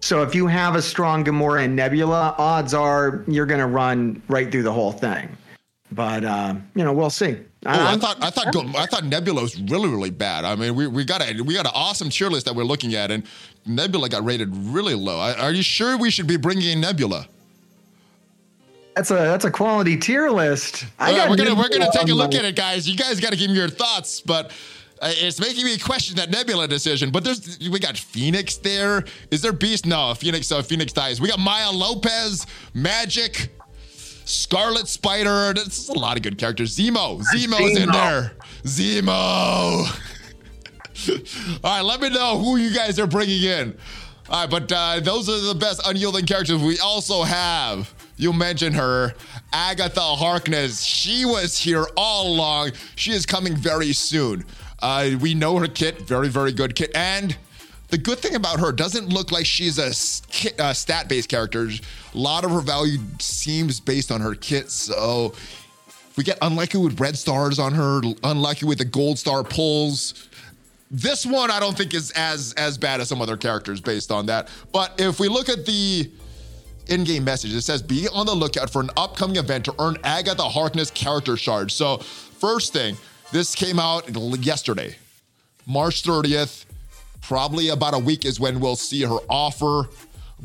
So if you have a strong Gamora and Nebula, odds are you're going to run right through the whole thing. But uh, you know, we'll see. Oh, I I'm- thought I thought I thought Nebula was really really bad. I mean, we, we got a we got an awesome tier list that we're looking at, and Nebula got rated really low. Are are you sure we should be bringing in Nebula? that's a that's a quality tier list. I All right, got we're gonna we're gonna take a look at it, guys. You guys got to give me your thoughts, but uh, it's making me question that Nebula decision. But there's we got Phoenix there. Is there Beast? No, Phoenix. So Phoenix dies. We got Maya Lopez, Magik, Scarlet Spider. That's a lot of good characters. Zemo, Zemo's in there. Zemo. All right, let me know who you guys are bringing in. All right, but uh, those are the best unyielding characters. We also have, you mentioned her, Agatha Harkness. She was here all along. She is coming very soon. Uh, we know her kit, very, very good kit. And the good thing about her doesn't look like she's a, a stat based character. A lot of her value seems based on her kit. So we get unlucky with red stars on her, unlucky with the gold star pulls. This one I don't think is as as bad as some other characters based on that. But if we look at the in-game message, it says be on the lookout for an upcoming event to earn Agatha Harkness character shards. So first thing, this came out yesterday, March 30th. Probably about a week is when we'll see her offer.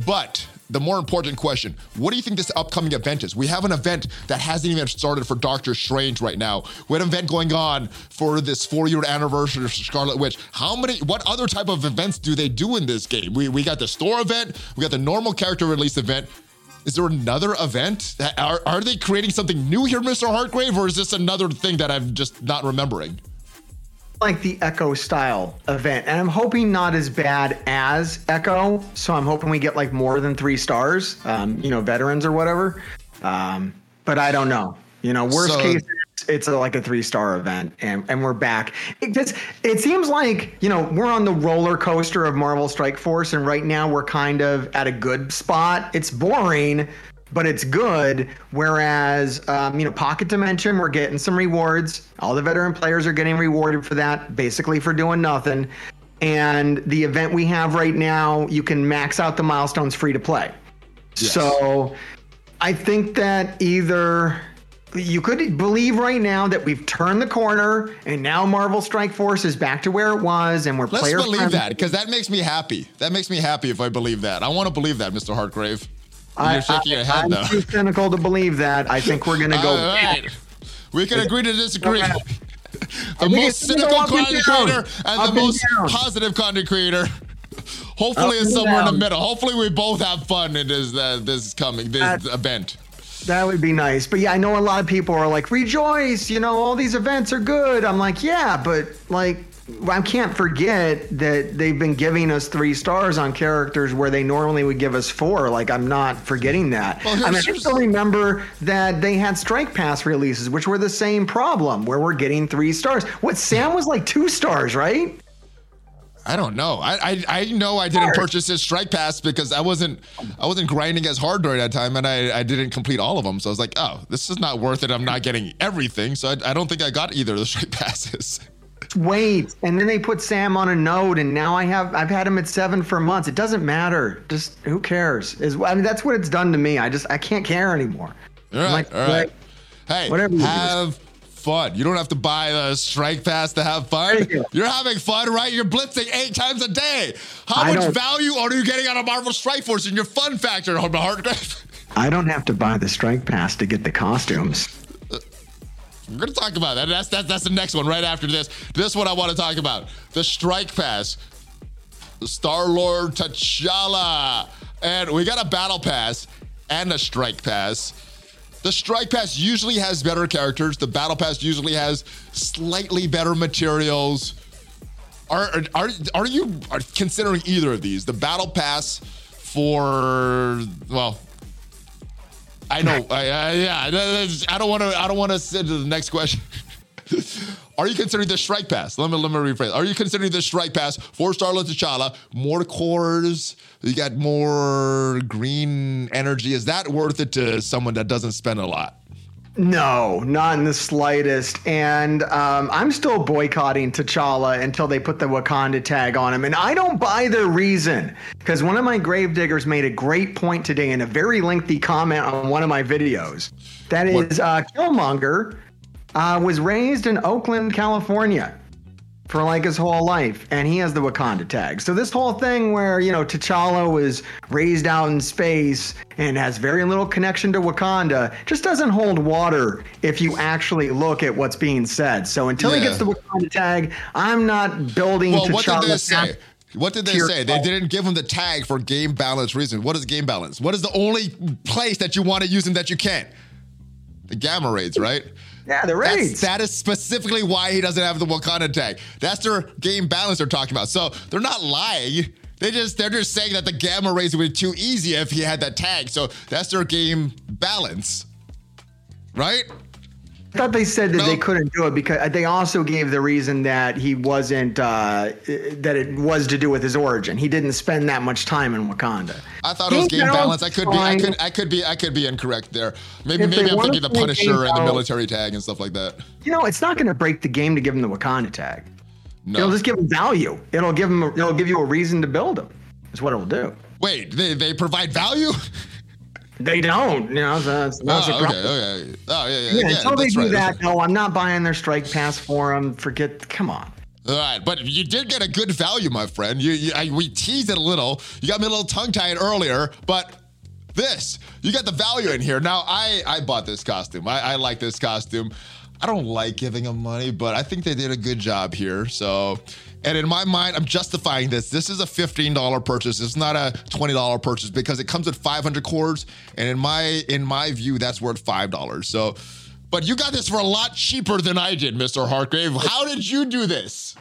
But the more important question what do you think this upcoming event is? We have an event that hasn't even started for Doctor Strange right now. We an event going on for this four year anniversary of Scarlet Witch. How many, what other type of events do they do in this game? We, we got the store event, we got the normal character release event. Is there another event? Are, are they creating something new here, Mr. Hartgrave, or is this another thing that I'm just not remembering? Like the Echo style event, and I'm hoping not as bad as Echo. So I'm hoping we get like more than three stars, um, you know, veterans or whatever. Um, but I don't know. You know, worst so, case, it's a, like a three star event, and, and we're back. It just it seems like you know we're on the roller coaster of Marvel Strike Force, and right now we're kind of at a good spot. It's boring, but it's good. Whereas, um, you know, Pocket Dimension, we're getting some rewards. All the veteran players are getting rewarded for that, basically for doing nothing. And the event we have right now, you can max out the milestones free to play. Yes. So I think that either you could believe right now that we've turned the corner and now Marvel Strike Force is back to where it was and we're Let's player believe friendly. that because that makes me happy. That makes me happy if I believe that. I want to believe that, Mr. Hartgrave. You're shaking I, your head, I'm though. too cynical to believe that. I think we're going to go. Right. We can agree to disagree. the most cynical content creator and up the most down. positive content creator. Hopefully, it's somewhere down. in the middle. Hopefully, we both have fun in this uh, this coming this uh, event. That would be nice. But yeah, I know a lot of people are like, rejoice, you know, all these events are good. I'm like, yeah, but like I can't forget that they've been giving us three stars on characters where they normally would give us four. Like I'm not forgetting that. Well, I mean, I still remember that they had Strike Pass releases, which were the same problem, where we're getting three stars. What Sam was like two stars, right? I don't know. I, I I know I didn't purchase this Strike Pass because I wasn't I wasn't grinding as hard during that time, and I, I didn't complete all of them. So I was like, oh, this is not worth it. I'm not getting everything, so I, I don't think I got either of the Strike Passes. Wait. And then they put Sam on a node, and now I have I've had him at seven for months. It doesn't matter. Just who cares? Is I mean that's what it's done to me. I just I can't care anymore. All right, like, all right. hey, whatever. have fun. You don't have to buy a strike pass to have fun. You. are having fun, right? You're blitzing eight times a day. How I much value are you getting out of Marvel Strike Force in your fun factor? I don't have to buy the strike pass to get the costumes. We're gonna talk about that. That's that's that's the next one right after this. This one I want to talk about. The strike pass. Star Lord T'Challa. And we got a battle pass and a strike pass. The strike pass usually has better characters. The battle pass usually has slightly better materials. Are are are you considering either of these? The battle pass for well, I know. I, I, yeah, I don't want to. I don't want to sit to the next question. Are you considering the strike pass? Let me let me rephrase. Are you considering the strike pass for Star Lord T'Challa? More cores, you got more green energy. Is that worth it to someone that doesn't spend a lot? No, not in the slightest. And um, I'm still boycotting T'Challa until they put the Wakanda tag on him. And I don't buy their reason. Because one of my gravediggers made a great point today in a very lengthy comment on one of my videos. That is, uh, Killmonger uh, was raised in Oakland, California for like his whole life, and he has the Wakanda tag. So this whole thing where you know T'Challa was raised out in space and has very little connection to Wakanda just doesn't hold water if you actually look at what's being said. So until yeah. he gets the Wakanda tag, I'm not building well, T'Challa. What did they say? What did they say? They didn't give him the tag for game balance reason. What is game balance? What is the only place that you want to use him that you can't? The gamma raids, right? Yeah, the raids. that is specifically why he doesn't have the Wakanda tag. That's their game balance they're talking about. So they're not lying. They just they're just saying that the gamma raids would be too easy if he had that tag. So that's their game balance, right? I thought they said that No. they couldn't do it because they also gave the reason that he wasn't uh, that it was to do with his origin. He didn't spend that much time in Wakanda. I thought it was Game game balance balance. I could be, I could, I could be, I could be incorrect there. Maybe, If maybe I'm thinking the Punisher game and the military tag and stuff like that. You know, it's not going to break the game to give him the Wakanda tag. No. It'll just give him value. It'll give him. It'll give you a reason to build him. Is what it'll do. Wait, they, they provide value? They don't. You know, that's, that's oh, a okay, problem. okay. Oh, yeah, yeah. Yeah, yeah, until they do right, that, no, I'm not buying their strike pass for them. Forget. Come on. All right, but you did get a good value, my friend. You, you I, we teased it a little. You got me a little tongue tied earlier, but this, you got the value in here. Now, I, I bought this costume. I, I like this costume. I don't like giving them money, but I think they did a good job here. So, and in my mind, I'm justifying this. This is a $15 purchase. It's not a $20 purchase because it comes with 500 cores, and in my in my view, that's worth five dollars. So, but you got this for a lot cheaper than I did, Mr. Hargrave. How did you do this?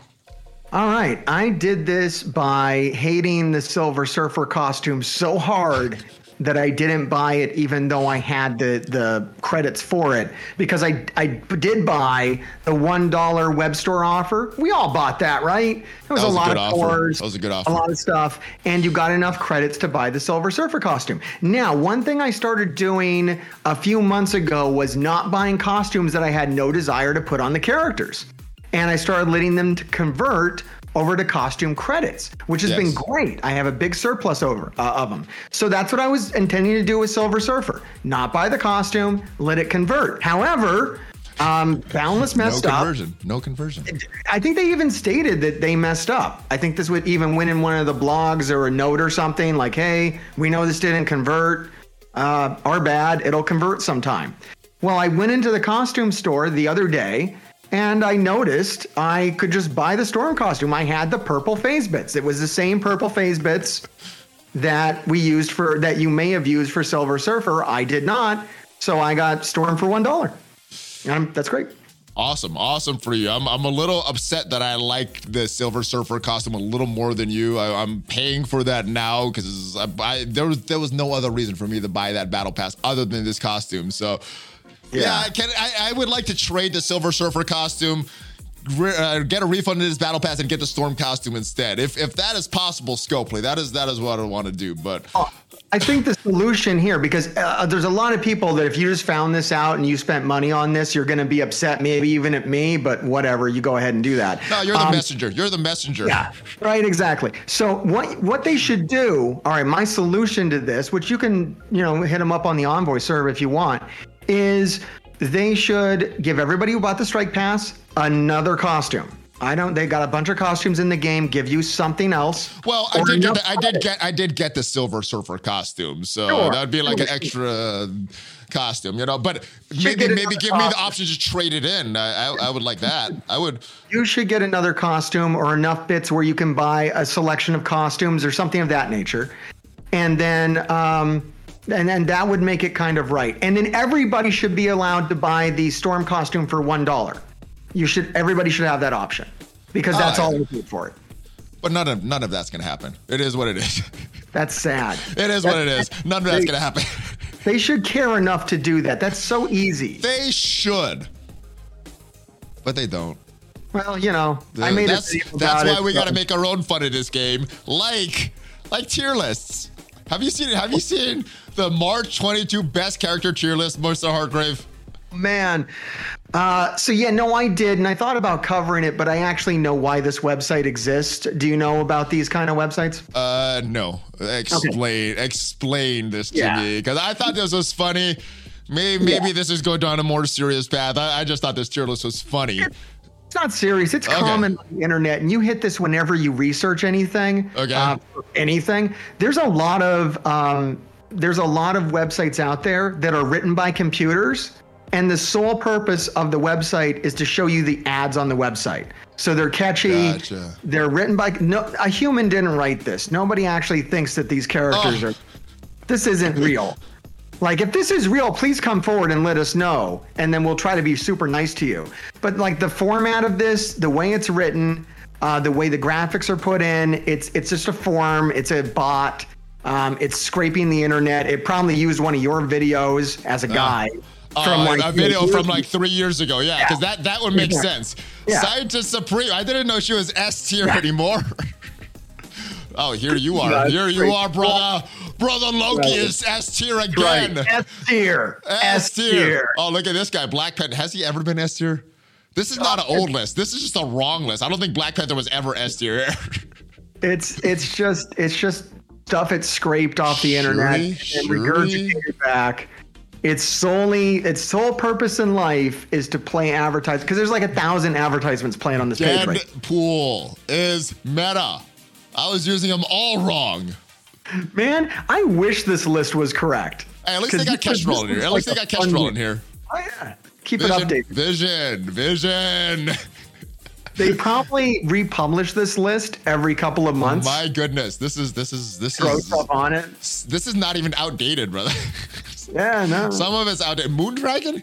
All right, I did this by hating the Silver Surfer costume so hard that I didn't buy it, even though I had the the credits for it, because I I did buy the one dollar web store offer. We all bought that, right? It was, was a lot of cores, That was a good offer, a lot of stuff, and you got enough credits to buy the Silver Surfer costume. Now, one thing I started doing a few months ago was not buying costumes that I had no desire to put on the characters and I started letting them to convert over to costume credits, which has been great. I have a big surplus over uh, of them. So that's what I was intending to do with Silver Surfer. Not buy the costume, let it convert. However, um, Boundless No messed up. conversion. No conversion. I think they even stated that they messed up. I think this would even went in one of the blogs or a note or something like, "Hey, we know this didn't convert. Uh, our bad. It'll convert sometime." Well, I went into the costume store the other day and I noticed I could just buy the storm costume. I had the purple phase bits. It was the same purple phase bits that we used for that you may have used for Silver Surfer. I did not, so I got Storm for one dollar. That's great. Awesome, awesome for you. I'm, I'm a little upset that I like the Silver Surfer costume a little more than you. I, I'm paying for that now because there was there was no other reason for me to buy that battle pass other than this costume. So, yeah, Yeah. I, can, I, I would like to trade the Silver Surfer costume, re, uh, get a refund in this battle pass, and get the Storm costume instead. If if that is possible, Scopely, that is that is what I want to do. But I think the solution here, because uh, there's a lot of people that if you just found this out and you spent money on this, you're going to be upset, maybe even at me, but whatever, you go ahead and do that. no, you're the Um, messenger. You're the messenger. Yeah, right, exactly. So what what they should do, all right, my solution to this, which you can, you know, hit them up on the Envoy server if you want, is they should give everybody who bought the strike pass another costume. I don't they got a bunch of costumes in the game, give you something else. Well, I did get the, I did get I did get the Silver Surfer costume, so Sure. that would be like an extra costume, you know. But Should maybe maybe another give me the option to trade it in. I, I, I would like that. I would. You should get another costume or enough bits where you can buy a selection of costumes or something of that nature. And then um and then that would make it kind of right. And then everybody should be allowed to buy the storm costume for one dollar. You should everybody should have that option. Because that's Oh, all we paid for it. But none of none of that's gonna happen. It is what it is. That's sad. It is what it is. None of that's They- gonna happen. They should care enough to do that. That's so easy. They should, but they don't. Well, you know, I made a that's that's why it, we got to make our own fun of this game, like like tier lists. Have you seen Have you seen the March 22 best character tier list, Mr. Hargrave? Man. Uh, so yeah, no, I did, and I thought about covering it, but I actually know why this website exists. Do you know about these kind of websites? Uh, no. Explain explain this to Yeah. me because I thought this was funny. Maybe maybe Yeah. this is going down a more serious path. I, I just thought this tier list was funny. It's not serious. It's Okay. common on the internet, and you hit this whenever you research anything. Okay. Uh, anything. There's a lot of um, there's a lot of websites out there that are written by computers, and the sole purpose of the website is to show you the ads on the website. So they're catchy. Gotcha. They're written by no. A human didn't write this. Nobody actually thinks that these characters Oh. are. This isn't real. Like, if this is real, please come forward and let us know, and then we'll try to be super nice to you. But like the format of this, the way it's written, uh, the way the graphics are put in, it's it's just a form. It's a bot. Um, it's scraping the internet. It probably used one of your videos as a guide. from like a video from like three years ago. Yeah, because yeah. that that would make yeah. sense. Yeah. Scientist Supreme. I didn't know she was S tier anymore. oh, here you are. here you are, brother. Brother Loki right. is S tier again. Right. S tier. S tier. Oh, look at this guy, Black Panther. Has he ever been S tier? This is not an old list. This is just a wrong list. I don't think Black Panther was ever S tier. it's it's just it's just stuff it scraped off the internet and regurgitated back. Its solely its sole purpose in life is to play advertise because there's like a thousand advertisements playing on this Deadpool page. Deadpool is meta. I was using them all wrong. Man, I wish this list was correct. Hey, at least they got Kestrel in here. At least they got Kestrel in here. Oh yeah. Keep vision, it updated. Vision, vision. they probably republish this list every couple of months. My goodness, this is this is this Throw is stuff on it. This is not even outdated, brother. Yeah, no. Some of it's outdated. Moondragon,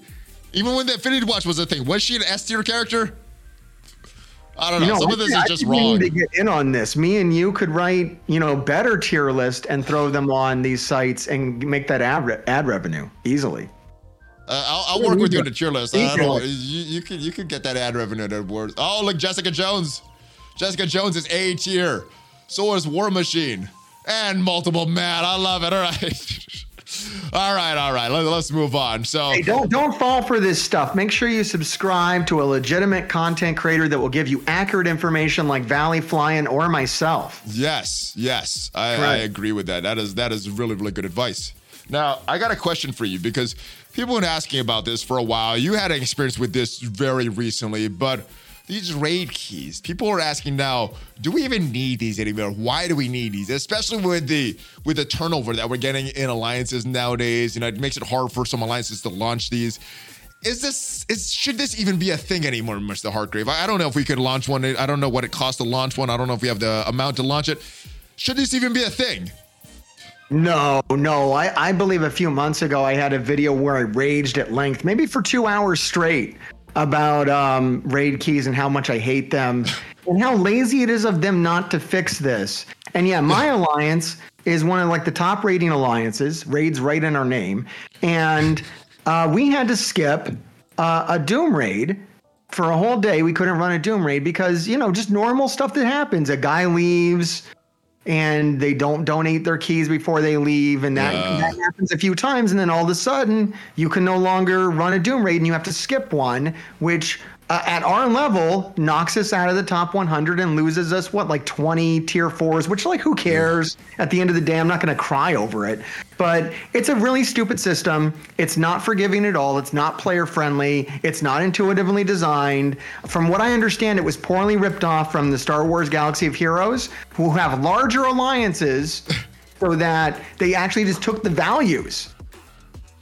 even when the Infinity Watch was a thing, was she an S tier character? I don't know. You know Some of this I is just wrong. to get in on this. Me and you could write, you know, better tier list and throw them on these sites and make that ad, re- ad revenue easily. Uh, I'll, I'll work with you on the tier list. I don't, you, you could you could get that ad revenue at board. Oh, look, Jessica Jones. Jessica Jones is A tier. So is War Machine and multiple man. I love it. All right. all right, all right. Let, us move on. So hey, don't don't fall for this stuff. Make sure you subscribe to a legitimate content creator that will give you accurate information, like Valley Flying or myself. Yes, yes, I, right. I agree with that. That is that is really really good advice. Now, I got a question for you because people have been asking about this for a while. You had an experience with this very recently, but these raid keys. People are asking now, do we even need these anymore? Why do we need these? Especially with the with the turnover that we're getting in alliances nowadays. You know, it makes it hard for some alliances to launch these. Is this is should this even be a thing anymore, Mr. Hartgrave? I, I don't know if we could launch one. I don't know what it costs to launch one. I don't know if we have the amount to launch it. Should this even be a thing? No, no. I, I believe a few months ago I had a video where I raged at length, maybe for two hours straight, about um, raid keys and how much I hate them and how lazy it is of them not to fix this. And yeah, my alliance is one of like the top raiding alliances. Raids right in our name, and uh, we had to skip uh, a Doom raid for a whole day. We couldn't run a Doom raid because you know just normal stuff that happens. A guy leaves and they don't donate their keys before they leave and that, yeah. that happens a few times and then all of a sudden you can no longer run a doom raid and you have to skip one which uh, at our level knocks us out of the top 100 and loses us what like 20 tier fours which like who cares? At the end of the day i'm not going to cry over it but it's a really stupid system. It's not forgiving at all. It's not player friendly it's not intuitively designed. From what i understand it was poorly ripped off from the star wars galaxy of heroes who have larger alliances so that they actually just took the values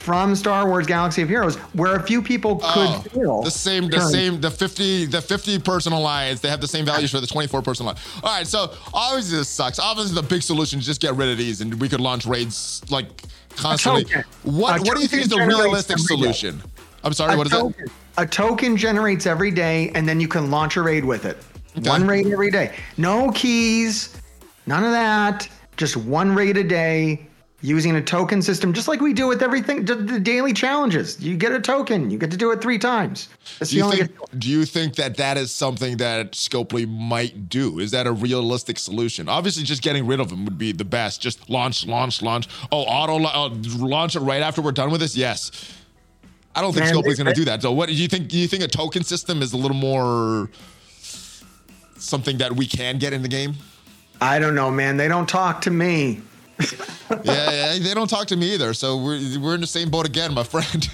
from Star Wars Galaxy of Heroes, where a few people could oh, feel the same, the same, the fifty, the fifty person alliance. They have the same values for the twenty four person alliance. All right, so obviously this sucks. Obviously, the big solution is just get rid of these, and we could launch raids like constantly. What What do you think is the realistic solution? I'm sorry. A what is token. that? A token generates every day, and then you can launch a raid with it. Okay. One raid every day. No keys. None of that. Just one raid a day using a token system, just like we do with everything, the daily challenges. You get a token, you get to do it three times. do you, think, do you think that that is something that Scopely might do? Is that a realistic solution? Obviously, just getting rid of them would be the best. Just launch, launch, launch. Oh, auto uh, launch it right after we're done with this. Yes. I don't think Man, Scopely's going to do that. So, what do you think? Do you think a token system is a little more something that we can get in the game? I don't know, man. They don't talk to me yeah, yeah, they don't talk to me either. So we're we're in the same boat again, my friend.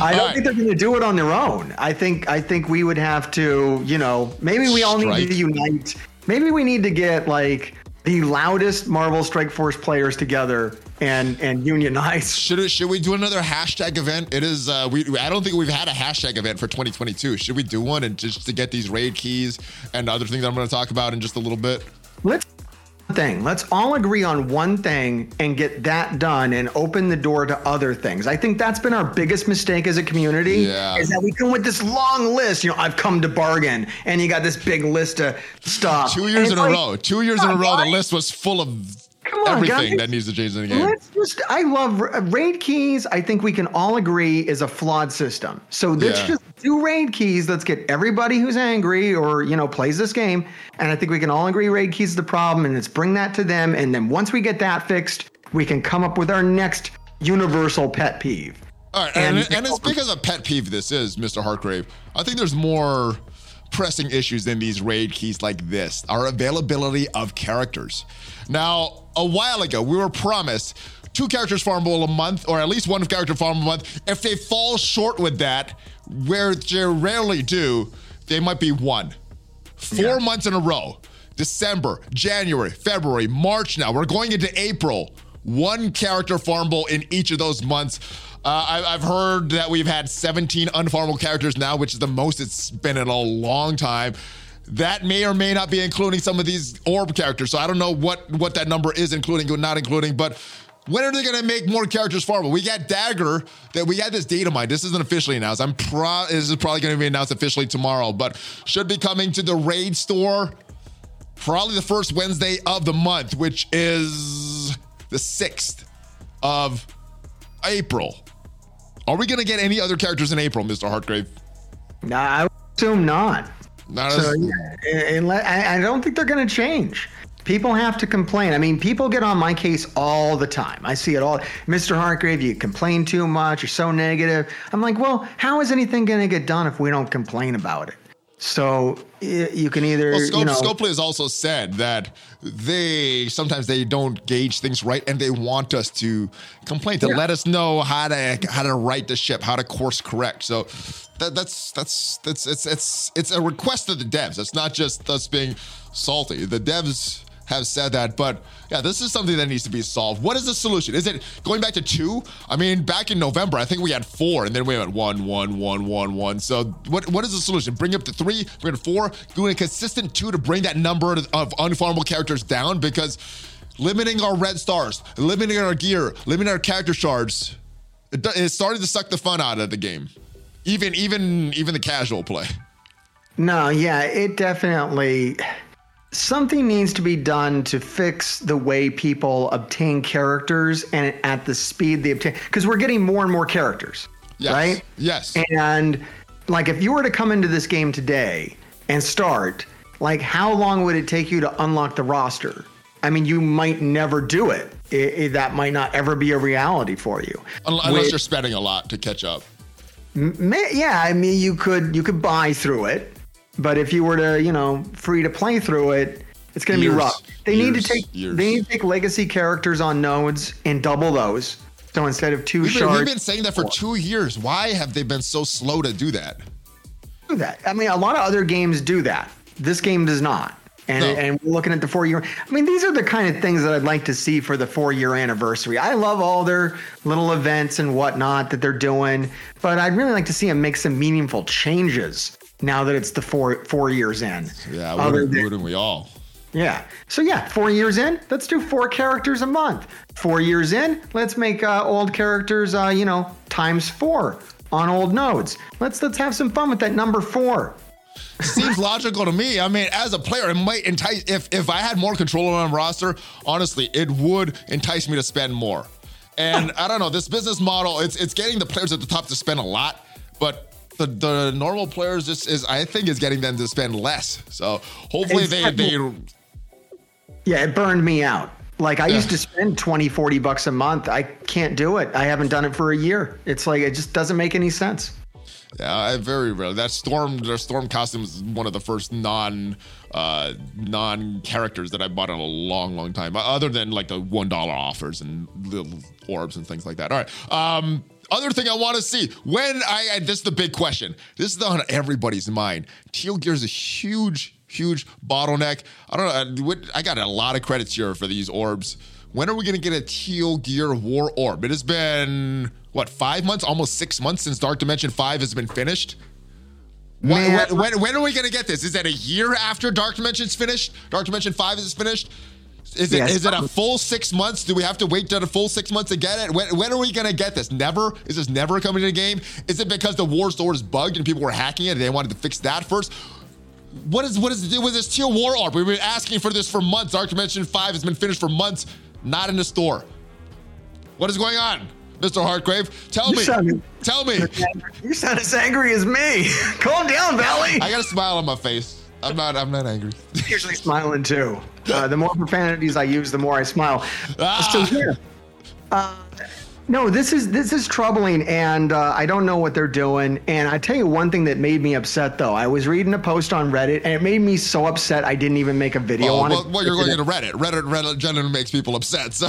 I don't right. think they're going to do it on their own. I think I think we would have to, you know, maybe we all Strike. need to unite. Maybe we need to get like the loudest Marvel Strike Force players together and and unionize. Should it, should we do another hashtag event? It is uh, we I don't think we've had a hashtag event for 2022. Should we do one and just to get these raid keys and other things I'm going to talk about in just a little bit? Let's thing. Let's all agree on one thing and get that done and open the door to other things. I think that's been our biggest mistake as a community yeah. is that we come with this long list. You know, I've come to bargain, and you got this big list of stuff. Two years in like, a row. Two years in a row, the list was full of Come on, everything guys. that needs to change in the game. Let's just. I love raid keys. I think we can all agree is a flawed system. So let's Yeah. just do raid keys. Let's get everybody who's angry or you know plays this game, and I think we can all agree raid keys is the problem, and let's bring that to them. And then once we get that fixed, we can come up with our next universal pet peeve. All right, and, And- and it's because of pet peeve this is, Mr. Hartgrave. I think there's more pressing issues in these raid keys like this. Our availability of characters. Now, a while ago, we were promised two characters farmable a month, or at least one character farmable a month. If they fall short with that, where they rarely do, they might be one. Four months in a row. December, January, February, March now. We're going into April. One character farmable in each of those months. Uh, I, I've heard that we've had 17 unfarmable characters now, which is the most it's been in a long time. That may or may not be including some of these orb characters. So I don't know what what that number is, including or not including. But when are they going to make more characters farmable? We got Dagger that we got this data mine. This isn't officially announced. I'm pro. This is probably going to be announced officially tomorrow, but should be coming to the raid store probably the first Wednesday of the month, which is the 6th of April. Are we going to get any other characters in April, Mr. Hartgrave? Nah, I assume not. Not So as, yeah, let- I I don't think they're going to change. People have to complain. I mean, people get on my case all the time. I see it all. Mr. Hartgrave, you complain too much. You're so negative. I'm like, well, how is anything going to get done if we don't complain about it? So you can either, well, Scope, you know, Scopely has also said that they sometimes they don't gauge things right, and they want us to complain to Yeah. let us know how to how to right the ship, how to course correct. So that, that's that's that's it's it's it's a request of the devs. It's not just us being salty. The devs have said that, but yeah, this is something that needs to be solved. What is the solution? Is it going back to two? I mean, back in November, I think we had four, and then we had one, one, one, one, one. So what what is the solution? Bring up to three, bring it to four, doing a consistent two to bring that number of unfarmable characters down because limiting our red stars, limiting our gear, limiting our character shards, it, it's starting to suck the fun out of the game. Even even even the casual play. No, yeah, it definitely. Something needs to be done to fix the way people obtain characters and at the speed they obtain. Because we're getting more and more characters, Yes. right? Yes. And like, if you were to come into this game today and start, like, how long would it take you to unlock the roster? I mean, you might never do it. I- I- that might not ever be a reality for you. Unless With- you're spending a lot to catch up. Yeah, I mean, you could you could buy through it, but if you were to, you know, free to play through it, it's going to be rough. They need to take Years. they need to take legacy characters on nodes and double those. So instead of 2 We've been, shards, we've been saying that for two years. Why have they been so slow to do that? do that. I mean, a lot of other games do that. This game does not. And, No. and we're looking at the four year. I mean, these are the kind of things that I'd like to see for the four year anniversary. I love all their little events and whatnot that they're doing, but I'd really like to see them make some meaningful changes now that it's the four four years in. Yeah, wouldn't, than- wouldn't we all? yeah. So yeah, four years in, let's do four characters a month. Four years in, let's make uh, old characters, uh, you know, times four on old nodes. Let's let's have some fun with that number four. Seems logical to me. I mean, as a player, it might entice. If if I had more control on my roster, honestly, it would entice me to spend more. And I don't know, this business model, it's it's getting the players at the top to spend a lot, but the, the normal players just is I think is getting them to spend less. So hopefully they they Yeah, it burned me out. Like I used to spend 20, 40 bucks a month. I can't do it. I haven't done it for a year. It's like it just doesn't make any sense. Yeah, I very rarely. That storm, their storm costume is one of the first non, uh, non characters that I bought in a long, long time. Other than like the one dollar offers and little orbs and things like that. All right. Um, other thing I want to see when I, I this is the big question. This is on everybody's mind. Teal Gear is a huge, huge bottleneck. I don't know. Uh, I, I got a lot of credits here for these orbs. When are we going to get a Teal Gear War Orb? It has been, what, five months, almost six months since Dark Dimension 5 has been finished? When, when, when, when are we going to get this? Is that a year after Dark Dimension's finished? Dark Dimension 5 is finished? Is it, Yes. is it a full six months? Do we have to wait till a full six months to get it? When, when are we going to get this? Never? Is this never coming to the game? Is it because the War Store is bugged and people were hacking it and they wanted to fix that first? What is what is the deal with this Teal War Orb? We've been asking for this for months. Dark Dimension 5 has been finished for months. not in the store. What is going on, Mr. Hartgrave? Tell You me. sound- Tell me. You sound as angry as me. Calm down, Valley. I got a smile on my face. I'm not. I'm not angry. usually smiling too. Uh, the more profanities I use, the more I smile. Ah. So yeah. Uh, no, this is this is troubling, and uh, I don't know what they're doing. And I tell you one thing that made me upset, though. I was reading a post on Reddit, and it made me so upset I didn't even make a video Well, on well, it. well, you're going into Reddit. Reddit, Reddit generally makes people upset. So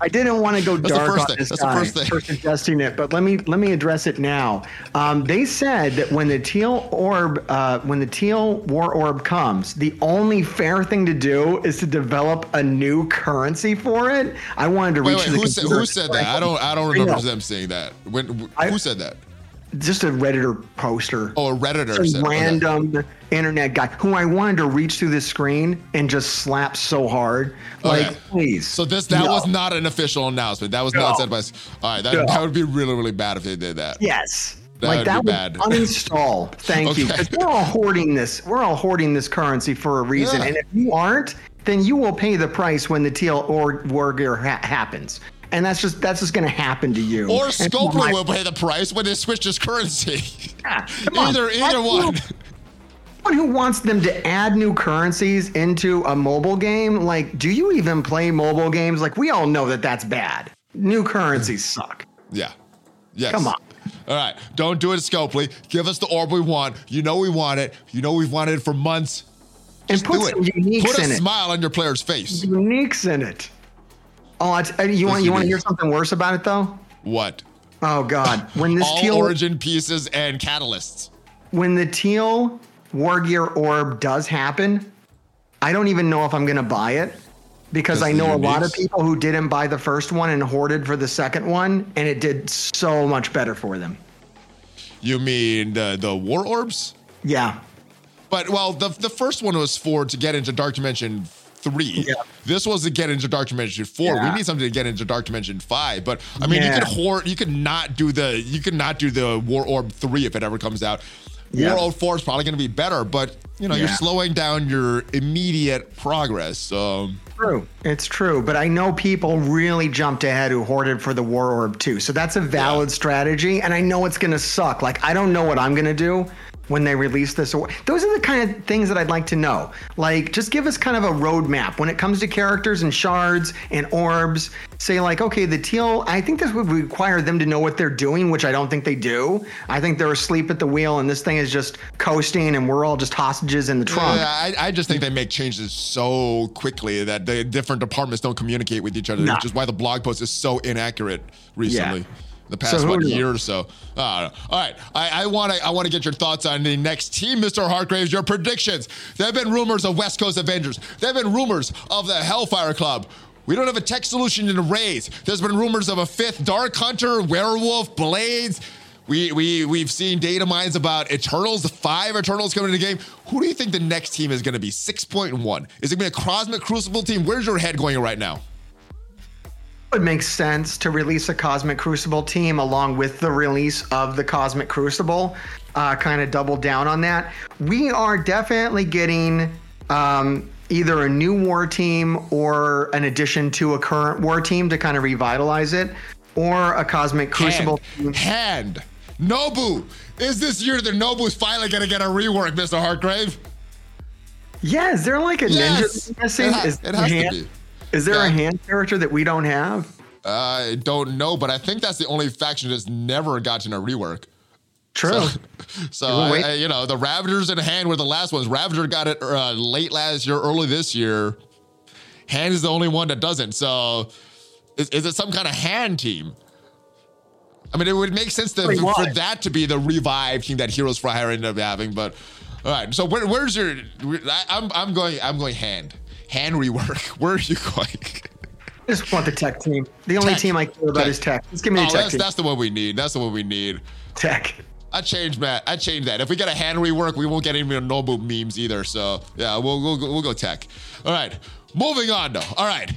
I didn't want to go the dark first on thing. this That's the guy first thing. for suggesting it, but let me let me address it now. Um, they said that when the teal orb, uh, when the teal war orb comes, the only fair thing to do is to develop a new currency for it. I wanted to reach wait. the Who said, who said that? I don't. I don't remember them saying that. When? Who I- said that? Just a redditor poster. Oh, a redditor Some said. okay. random internet guy who I wanted to reach through the screen and just slap so hard. Oh, like, Okay. please. So this that No. was not an official announcement. That was not said by. All right, that, No. that would be really really bad if they did that. Yes. That like would that be would bad. uninstall. Thank you. Okay. Because we're all hoarding this. We're all hoarding this currency for a reason. Yeah. And if you aren't, then you will pay the price when the teal or wargear ha- happens. And that's just that's just going to happen to you. Or And Scopely will pay the price when they switch his currency. Yeah, come on. either either one. Someone who wants them to add new currencies into a mobile game, like, do you even play mobile games? Like, we all know that that's bad. New currencies suck. Yeah. Yes. Come on. All right. Don't do it, Scopely. Give us the orb we want. You know we want it. You know we've wanted it for months. And Just put do some it. uniques Put a in it. smile on your player's face. Uniques in it. Oh, uh, you want you want to hear something worse about it though? What? Oh God, when this All teal origin pieces and catalysts. when the teal Wargear orb does happen, I don't even know if I'm gonna buy it because I know a lot of people who didn't buy the first one and hoarded for the second one, and it did so much better for them. You mean the the war orbs? Yeah, But well, the the first one was for to get into Dark Dimension three. Yeah. This was to get into Dark Dimension four. Yeah. We need something to get into Dark Dimension five. But I mean, you could hoard. You could not do the. You could not do the War Orb three if it ever comes out. Yeah. War Orb four is probably going to be better, but you know you're slowing down your immediate progress. Um, true. It's true, but I know people really jumped ahead who hoarded for the War Orb too. So that's a valid strategy, and I know it's gonna suck. Like I don't know what I'm gonna do when they release this. Those are the kind of things that I'd like to know. Like, just give us kind of a roadmap when it comes to characters and shards and orbs. Say like, okay, the teal. I think this would require them to know what they're doing, which I don't think they do. I think they're asleep at the wheel, and this thing is just coasting, and we're all just hostages in the trunk. yeah, I, I just think they make changes so quickly that the different departments don't communicate with each other, Nah. which is why the blog post is so inaccurate recently. The past So what year or so. Don't. All right, I want to I want to get your thoughts on the next team, Mr. Hartgraves. Your predictions. There have been rumors of West Coast Avengers. There have been rumors of the Hellfire Club. We don't have a tech solution in the Raids. There's been rumors of a fifth Dark Hunter, Werewolf, Blades. We we we've seen data mines about Eternals, the five Eternals coming into the game. Who do you think the next team is going to be? Six point one. Is it going to be a Cosmic Crucible team? Where's your head going right now? It would make sense to release a Cosmic Crucible team along with the release of the Cosmic Crucible. Uh, kind of double down on that. We are definitely getting um, either a new war team or an addition to a current war team to kind of revitalize it, or a Cosmic Crucible team. Hand. Hand. Nobu. Is this year that Nobu's finally going to get a rework, Mr. Hartgrave? Yeah, is there like a Yes. ninja missing? It ha- it has to be. Is there a hand character that we don't have? I don't know, but I think that's the only faction that's never gotten a rework. True. So, We'll I. I- you know, the Ravagers in hand were the last ones. Ravager got it uh, late last year, early this year. Hand is the only one that doesn't. So, is, is it some kind of hand team? I mean, it would make sense to, for that to be the revived team that Heroes for Hire ended up having. But all right, so where, where's your? I, I'm I'm going I'm going hand hand rework. Where are you going? I just want the tech team. The only Tech. team I care about Tech. is tech. Just give me Oh, the tech that's team. that's the one we need. That's the one we need. Tech. I changed that. I changed that. If we get a hand rework, we won't get any Nobu memes either. So yeah, we'll we'll go, we'll go tech. All right, moving on though. All right,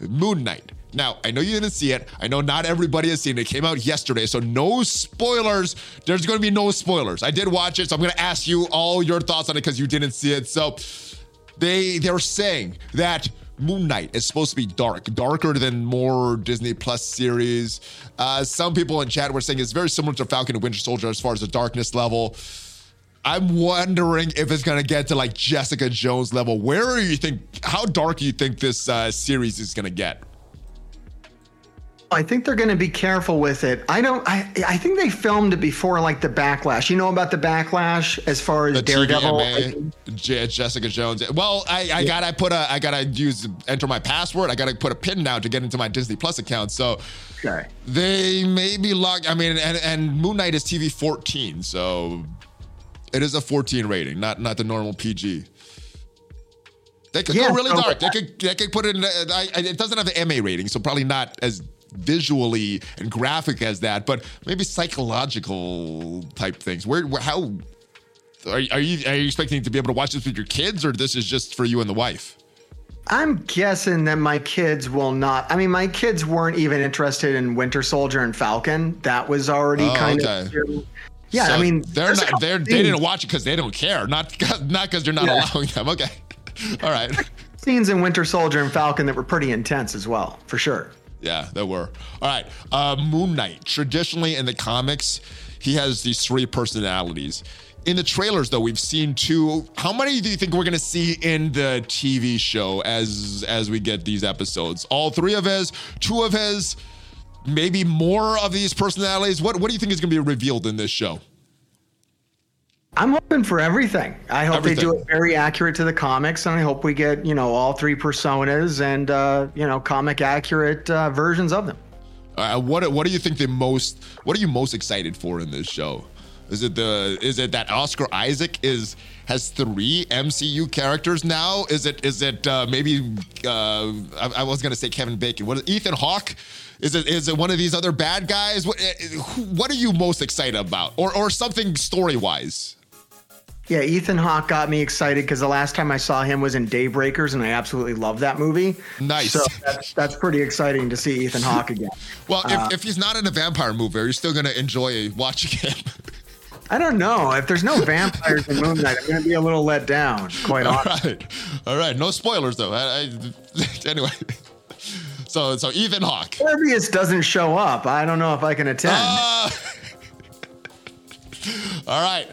Moon Knight. Now I know you didn't see it. I know not everybody has seen it. It came out yesterday, so no spoilers. There's going to be no spoilers. I did watch it, so I'm going to ask you all your thoughts on it because you didn't see it. So they they're saying that Moon Knight is supposed to be dark, darker than more Disney Plus series. Uh, some people in chat were saying it's very similar to Falcon and Winter Soldier as far as the darkness level. I'm wondering if it's gonna get to like Jessica Jones level. Where do you think? How dark do you think this uh, series is gonna get? I think they're going to be careful with it. I don't. I I think they filmed it before like the backlash. You know about the backlash as far as The Daredevil. Je- Jessica Jones. Well, I, I gotta put a, I gotta use enter my password. I gotta put a pin down to get into my Disney Plus account. So Okay. they may be locked. I mean, and and Moon Knight is TV 14, so it is a 14 rating, not not the normal PG. They could Yeah, go really so- dark. They could they could put it in. I, I- it doesn't have the MA rating, so probably not as visually and graphic as that, but maybe psychological type things. Where, where how are, are you are you expecting to be able to watch this with your kids, or this is just for you and the wife? I'm guessing that my kids will not. I mean, my kids weren't even interested in Winter Soldier and Falcon. That was already Oh, kind okay. of. Yeah, So I mean, they're not they're they didn't watch it because they don't care, not not because you're not Yeah. allowing them. Okay, all right. scenes in Winter Soldier and Falcon that were pretty intense as well, for sure. Yeah, there were. All right. Uh, Moon Knight. Traditionally in the comics, he has these three personalities. In the trailers, though, we've seen two. How many do you think we're to see in the TV show as as we get these episodes? All three of his, two of his, maybe more of these personalities. What What do you think is to be revealed in this show? I'm hoping for everything. I hope they do it very accurate to the comics, and I hope we get you know all three personas and uh, you know comic accurate uh, versions of them. Uh, what What do you think the most? What are you most excited for in this show? Is it the? Is it that Oscar Isaac is has three MCU characters now? Is it? Is it uh, maybe? Uh, I, I was gonna say Kevin Bacon. What is Ethan Hawke? Is it? Is it one of these other bad guys? What? uh, What are you most excited about, or or something story wise? Yeah, Ethan Hawke got me excited because the last time I saw him was in Daybreakers, and I absolutely love that movie. Nice. So that's that's pretty exciting to see Ethan Hawke again. Well, if, if he's not in a vampire movie, are you still gonna enjoy watching him? I don't know if there's no vampires in Moon Knight, I'm going to be a little let down. Quite All honestly. right, all right. No spoilers though. I, I, anyway, so so Ethan Hawke. Morbius doesn't show up. I don't know if I can attend. Uh, all right.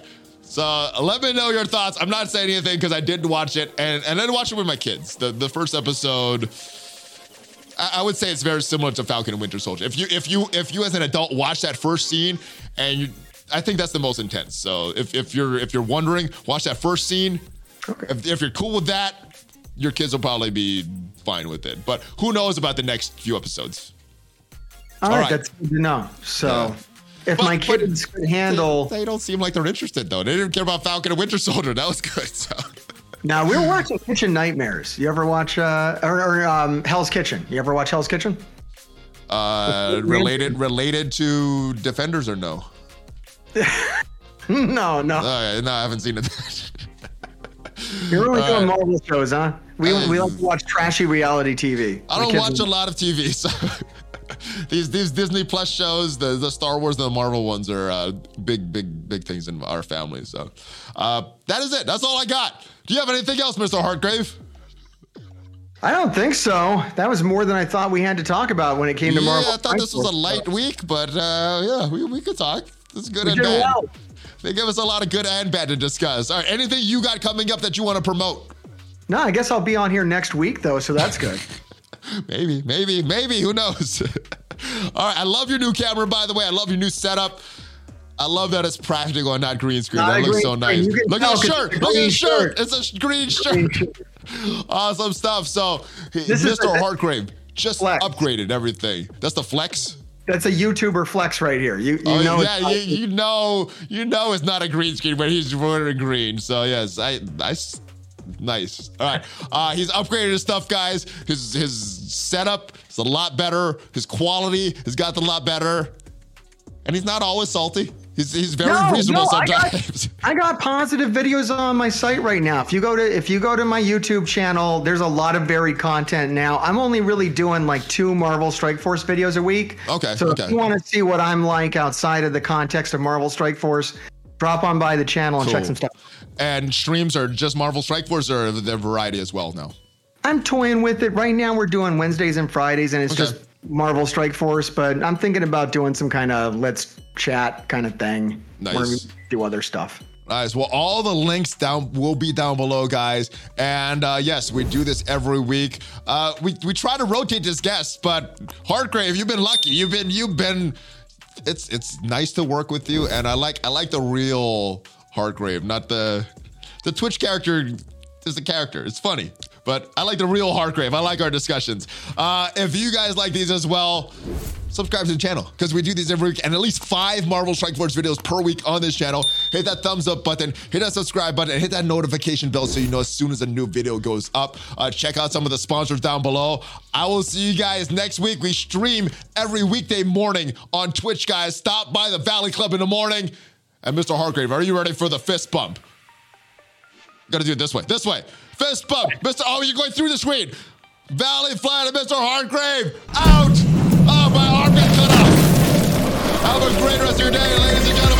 So let me know your thoughts. I'm not saying anything because I didn't watch it and, and then watch it with my kids. The the first episode, I, I would say it's very similar to Falcon and Winter Soldier. If you if you if you as an adult watch that first scene and you, I think that's the most intense. So if, if you're if you're wondering, watch that first scene. Okay. If, if you're cool with that, your kids will probably be fine with it. But who knows about the next few episodes? all all right, right. that's good to know. So Yeah. If But- my kids could handle. They, they don't seem like they're interested though. They didn't care about Falcon and Winter Soldier. That was good. So. Now we're watching Kitchen Nightmares. You ever watch uh or, or um, Hell's Kitchen? You ever watch Hell's Kitchen? Uh, related related to Defenders or no? no, no. Uh, no, I haven't seen it. You're only doing right. Marvel shows, huh? We, Uh, we like to watch trashy reality TV. I don't watch a lot of TV, so these these Disney Plus shows, the the Star Wars and the Marvel ones are uh, big big big things in our family. So uh, that is it. That's all I got. Do you have anything else, Mr. Hartgrave? I don't think so. That was more than I thought we had to talk about when it came to yeah, Marvel. I thought this was a light week, but uh, yeah, we, we could talk. This is good We and bad. well. They give us a lot of good and bad to discuss. All right, anything you got coming up that you want to promote? No, I guess I'll be on here next week though, so that's good. Maybe, maybe, maybe. Who knows? All right. I love your new camera, by the way. I love your new setup. I love that it's practical and not green screen. Not that looks green so nice. Look at the shirt. Look at the shirt. shirt. It's a green shirt. awesome stuff. So, This Mr. Hartgrave just Flex. upgraded everything. That's the flex. That's a YouTuber flex right here. You, you Oh, know, yeah, you, you know, you know, it's not a green screen, but he's wearing green. So yes, I, nice, nice. All right, uh, he's upgraded his stuff, guys. His his setup is a lot better. His quality has gotten a lot better, and he's not always salty. He's he's very No, reasonable no, I got- sometimes. I got positive videos on my site right now. If you go to if you go to my YouTube channel, there's a lot of varied content now. I'm only really doing like two Marvel Strike Force videos a week. Okay, So okay. if you want to see what I'm like outside of the context of Marvel Strike Force, drop on by the channel and check some stuff. And streams are just Marvel Strike Force, or the variety as well now. I'm toying with it right now. We're doing Wednesdays and Fridays, and it's Okay. just Marvel Strike Force. But I'm thinking about doing some kind of let's chat kind of thing. Nice. Where we do other stuff. Nice. Well, all the links down will be down below, guys. And uh, yes, we do this every week. Uh, we we try to rotate this guest, but Hartgrave, you've been lucky. You've been you've been. It's it's nice to work with you, and I like I like the real Hartgrave, not the the Twitch character. Is a character. It's funny, but I like the real Hartgrave. I like our discussions. Uh, if you guys like these as well, subscribe to the channel because we do these every week and at least five Marvel Strike Force videos per week on this channel. Hit that thumbs up button, hit that subscribe button, and hit that notification bell so you know as soon as a new video goes up. Uh, check out some of the sponsors down below. I will see you guys next week. We stream every weekday morning on Twitch, guys. Stop by the Valley Club in the morning. And Mr. Hargrave, are you ready for the fist bump? Gotta do it this way. This way. Fist bump. Mr. Oh, you're going through the screen. Valley Flat and Mr. Hargrave out. Oh, my arm got cut off. Have a great rest of your day, ladies.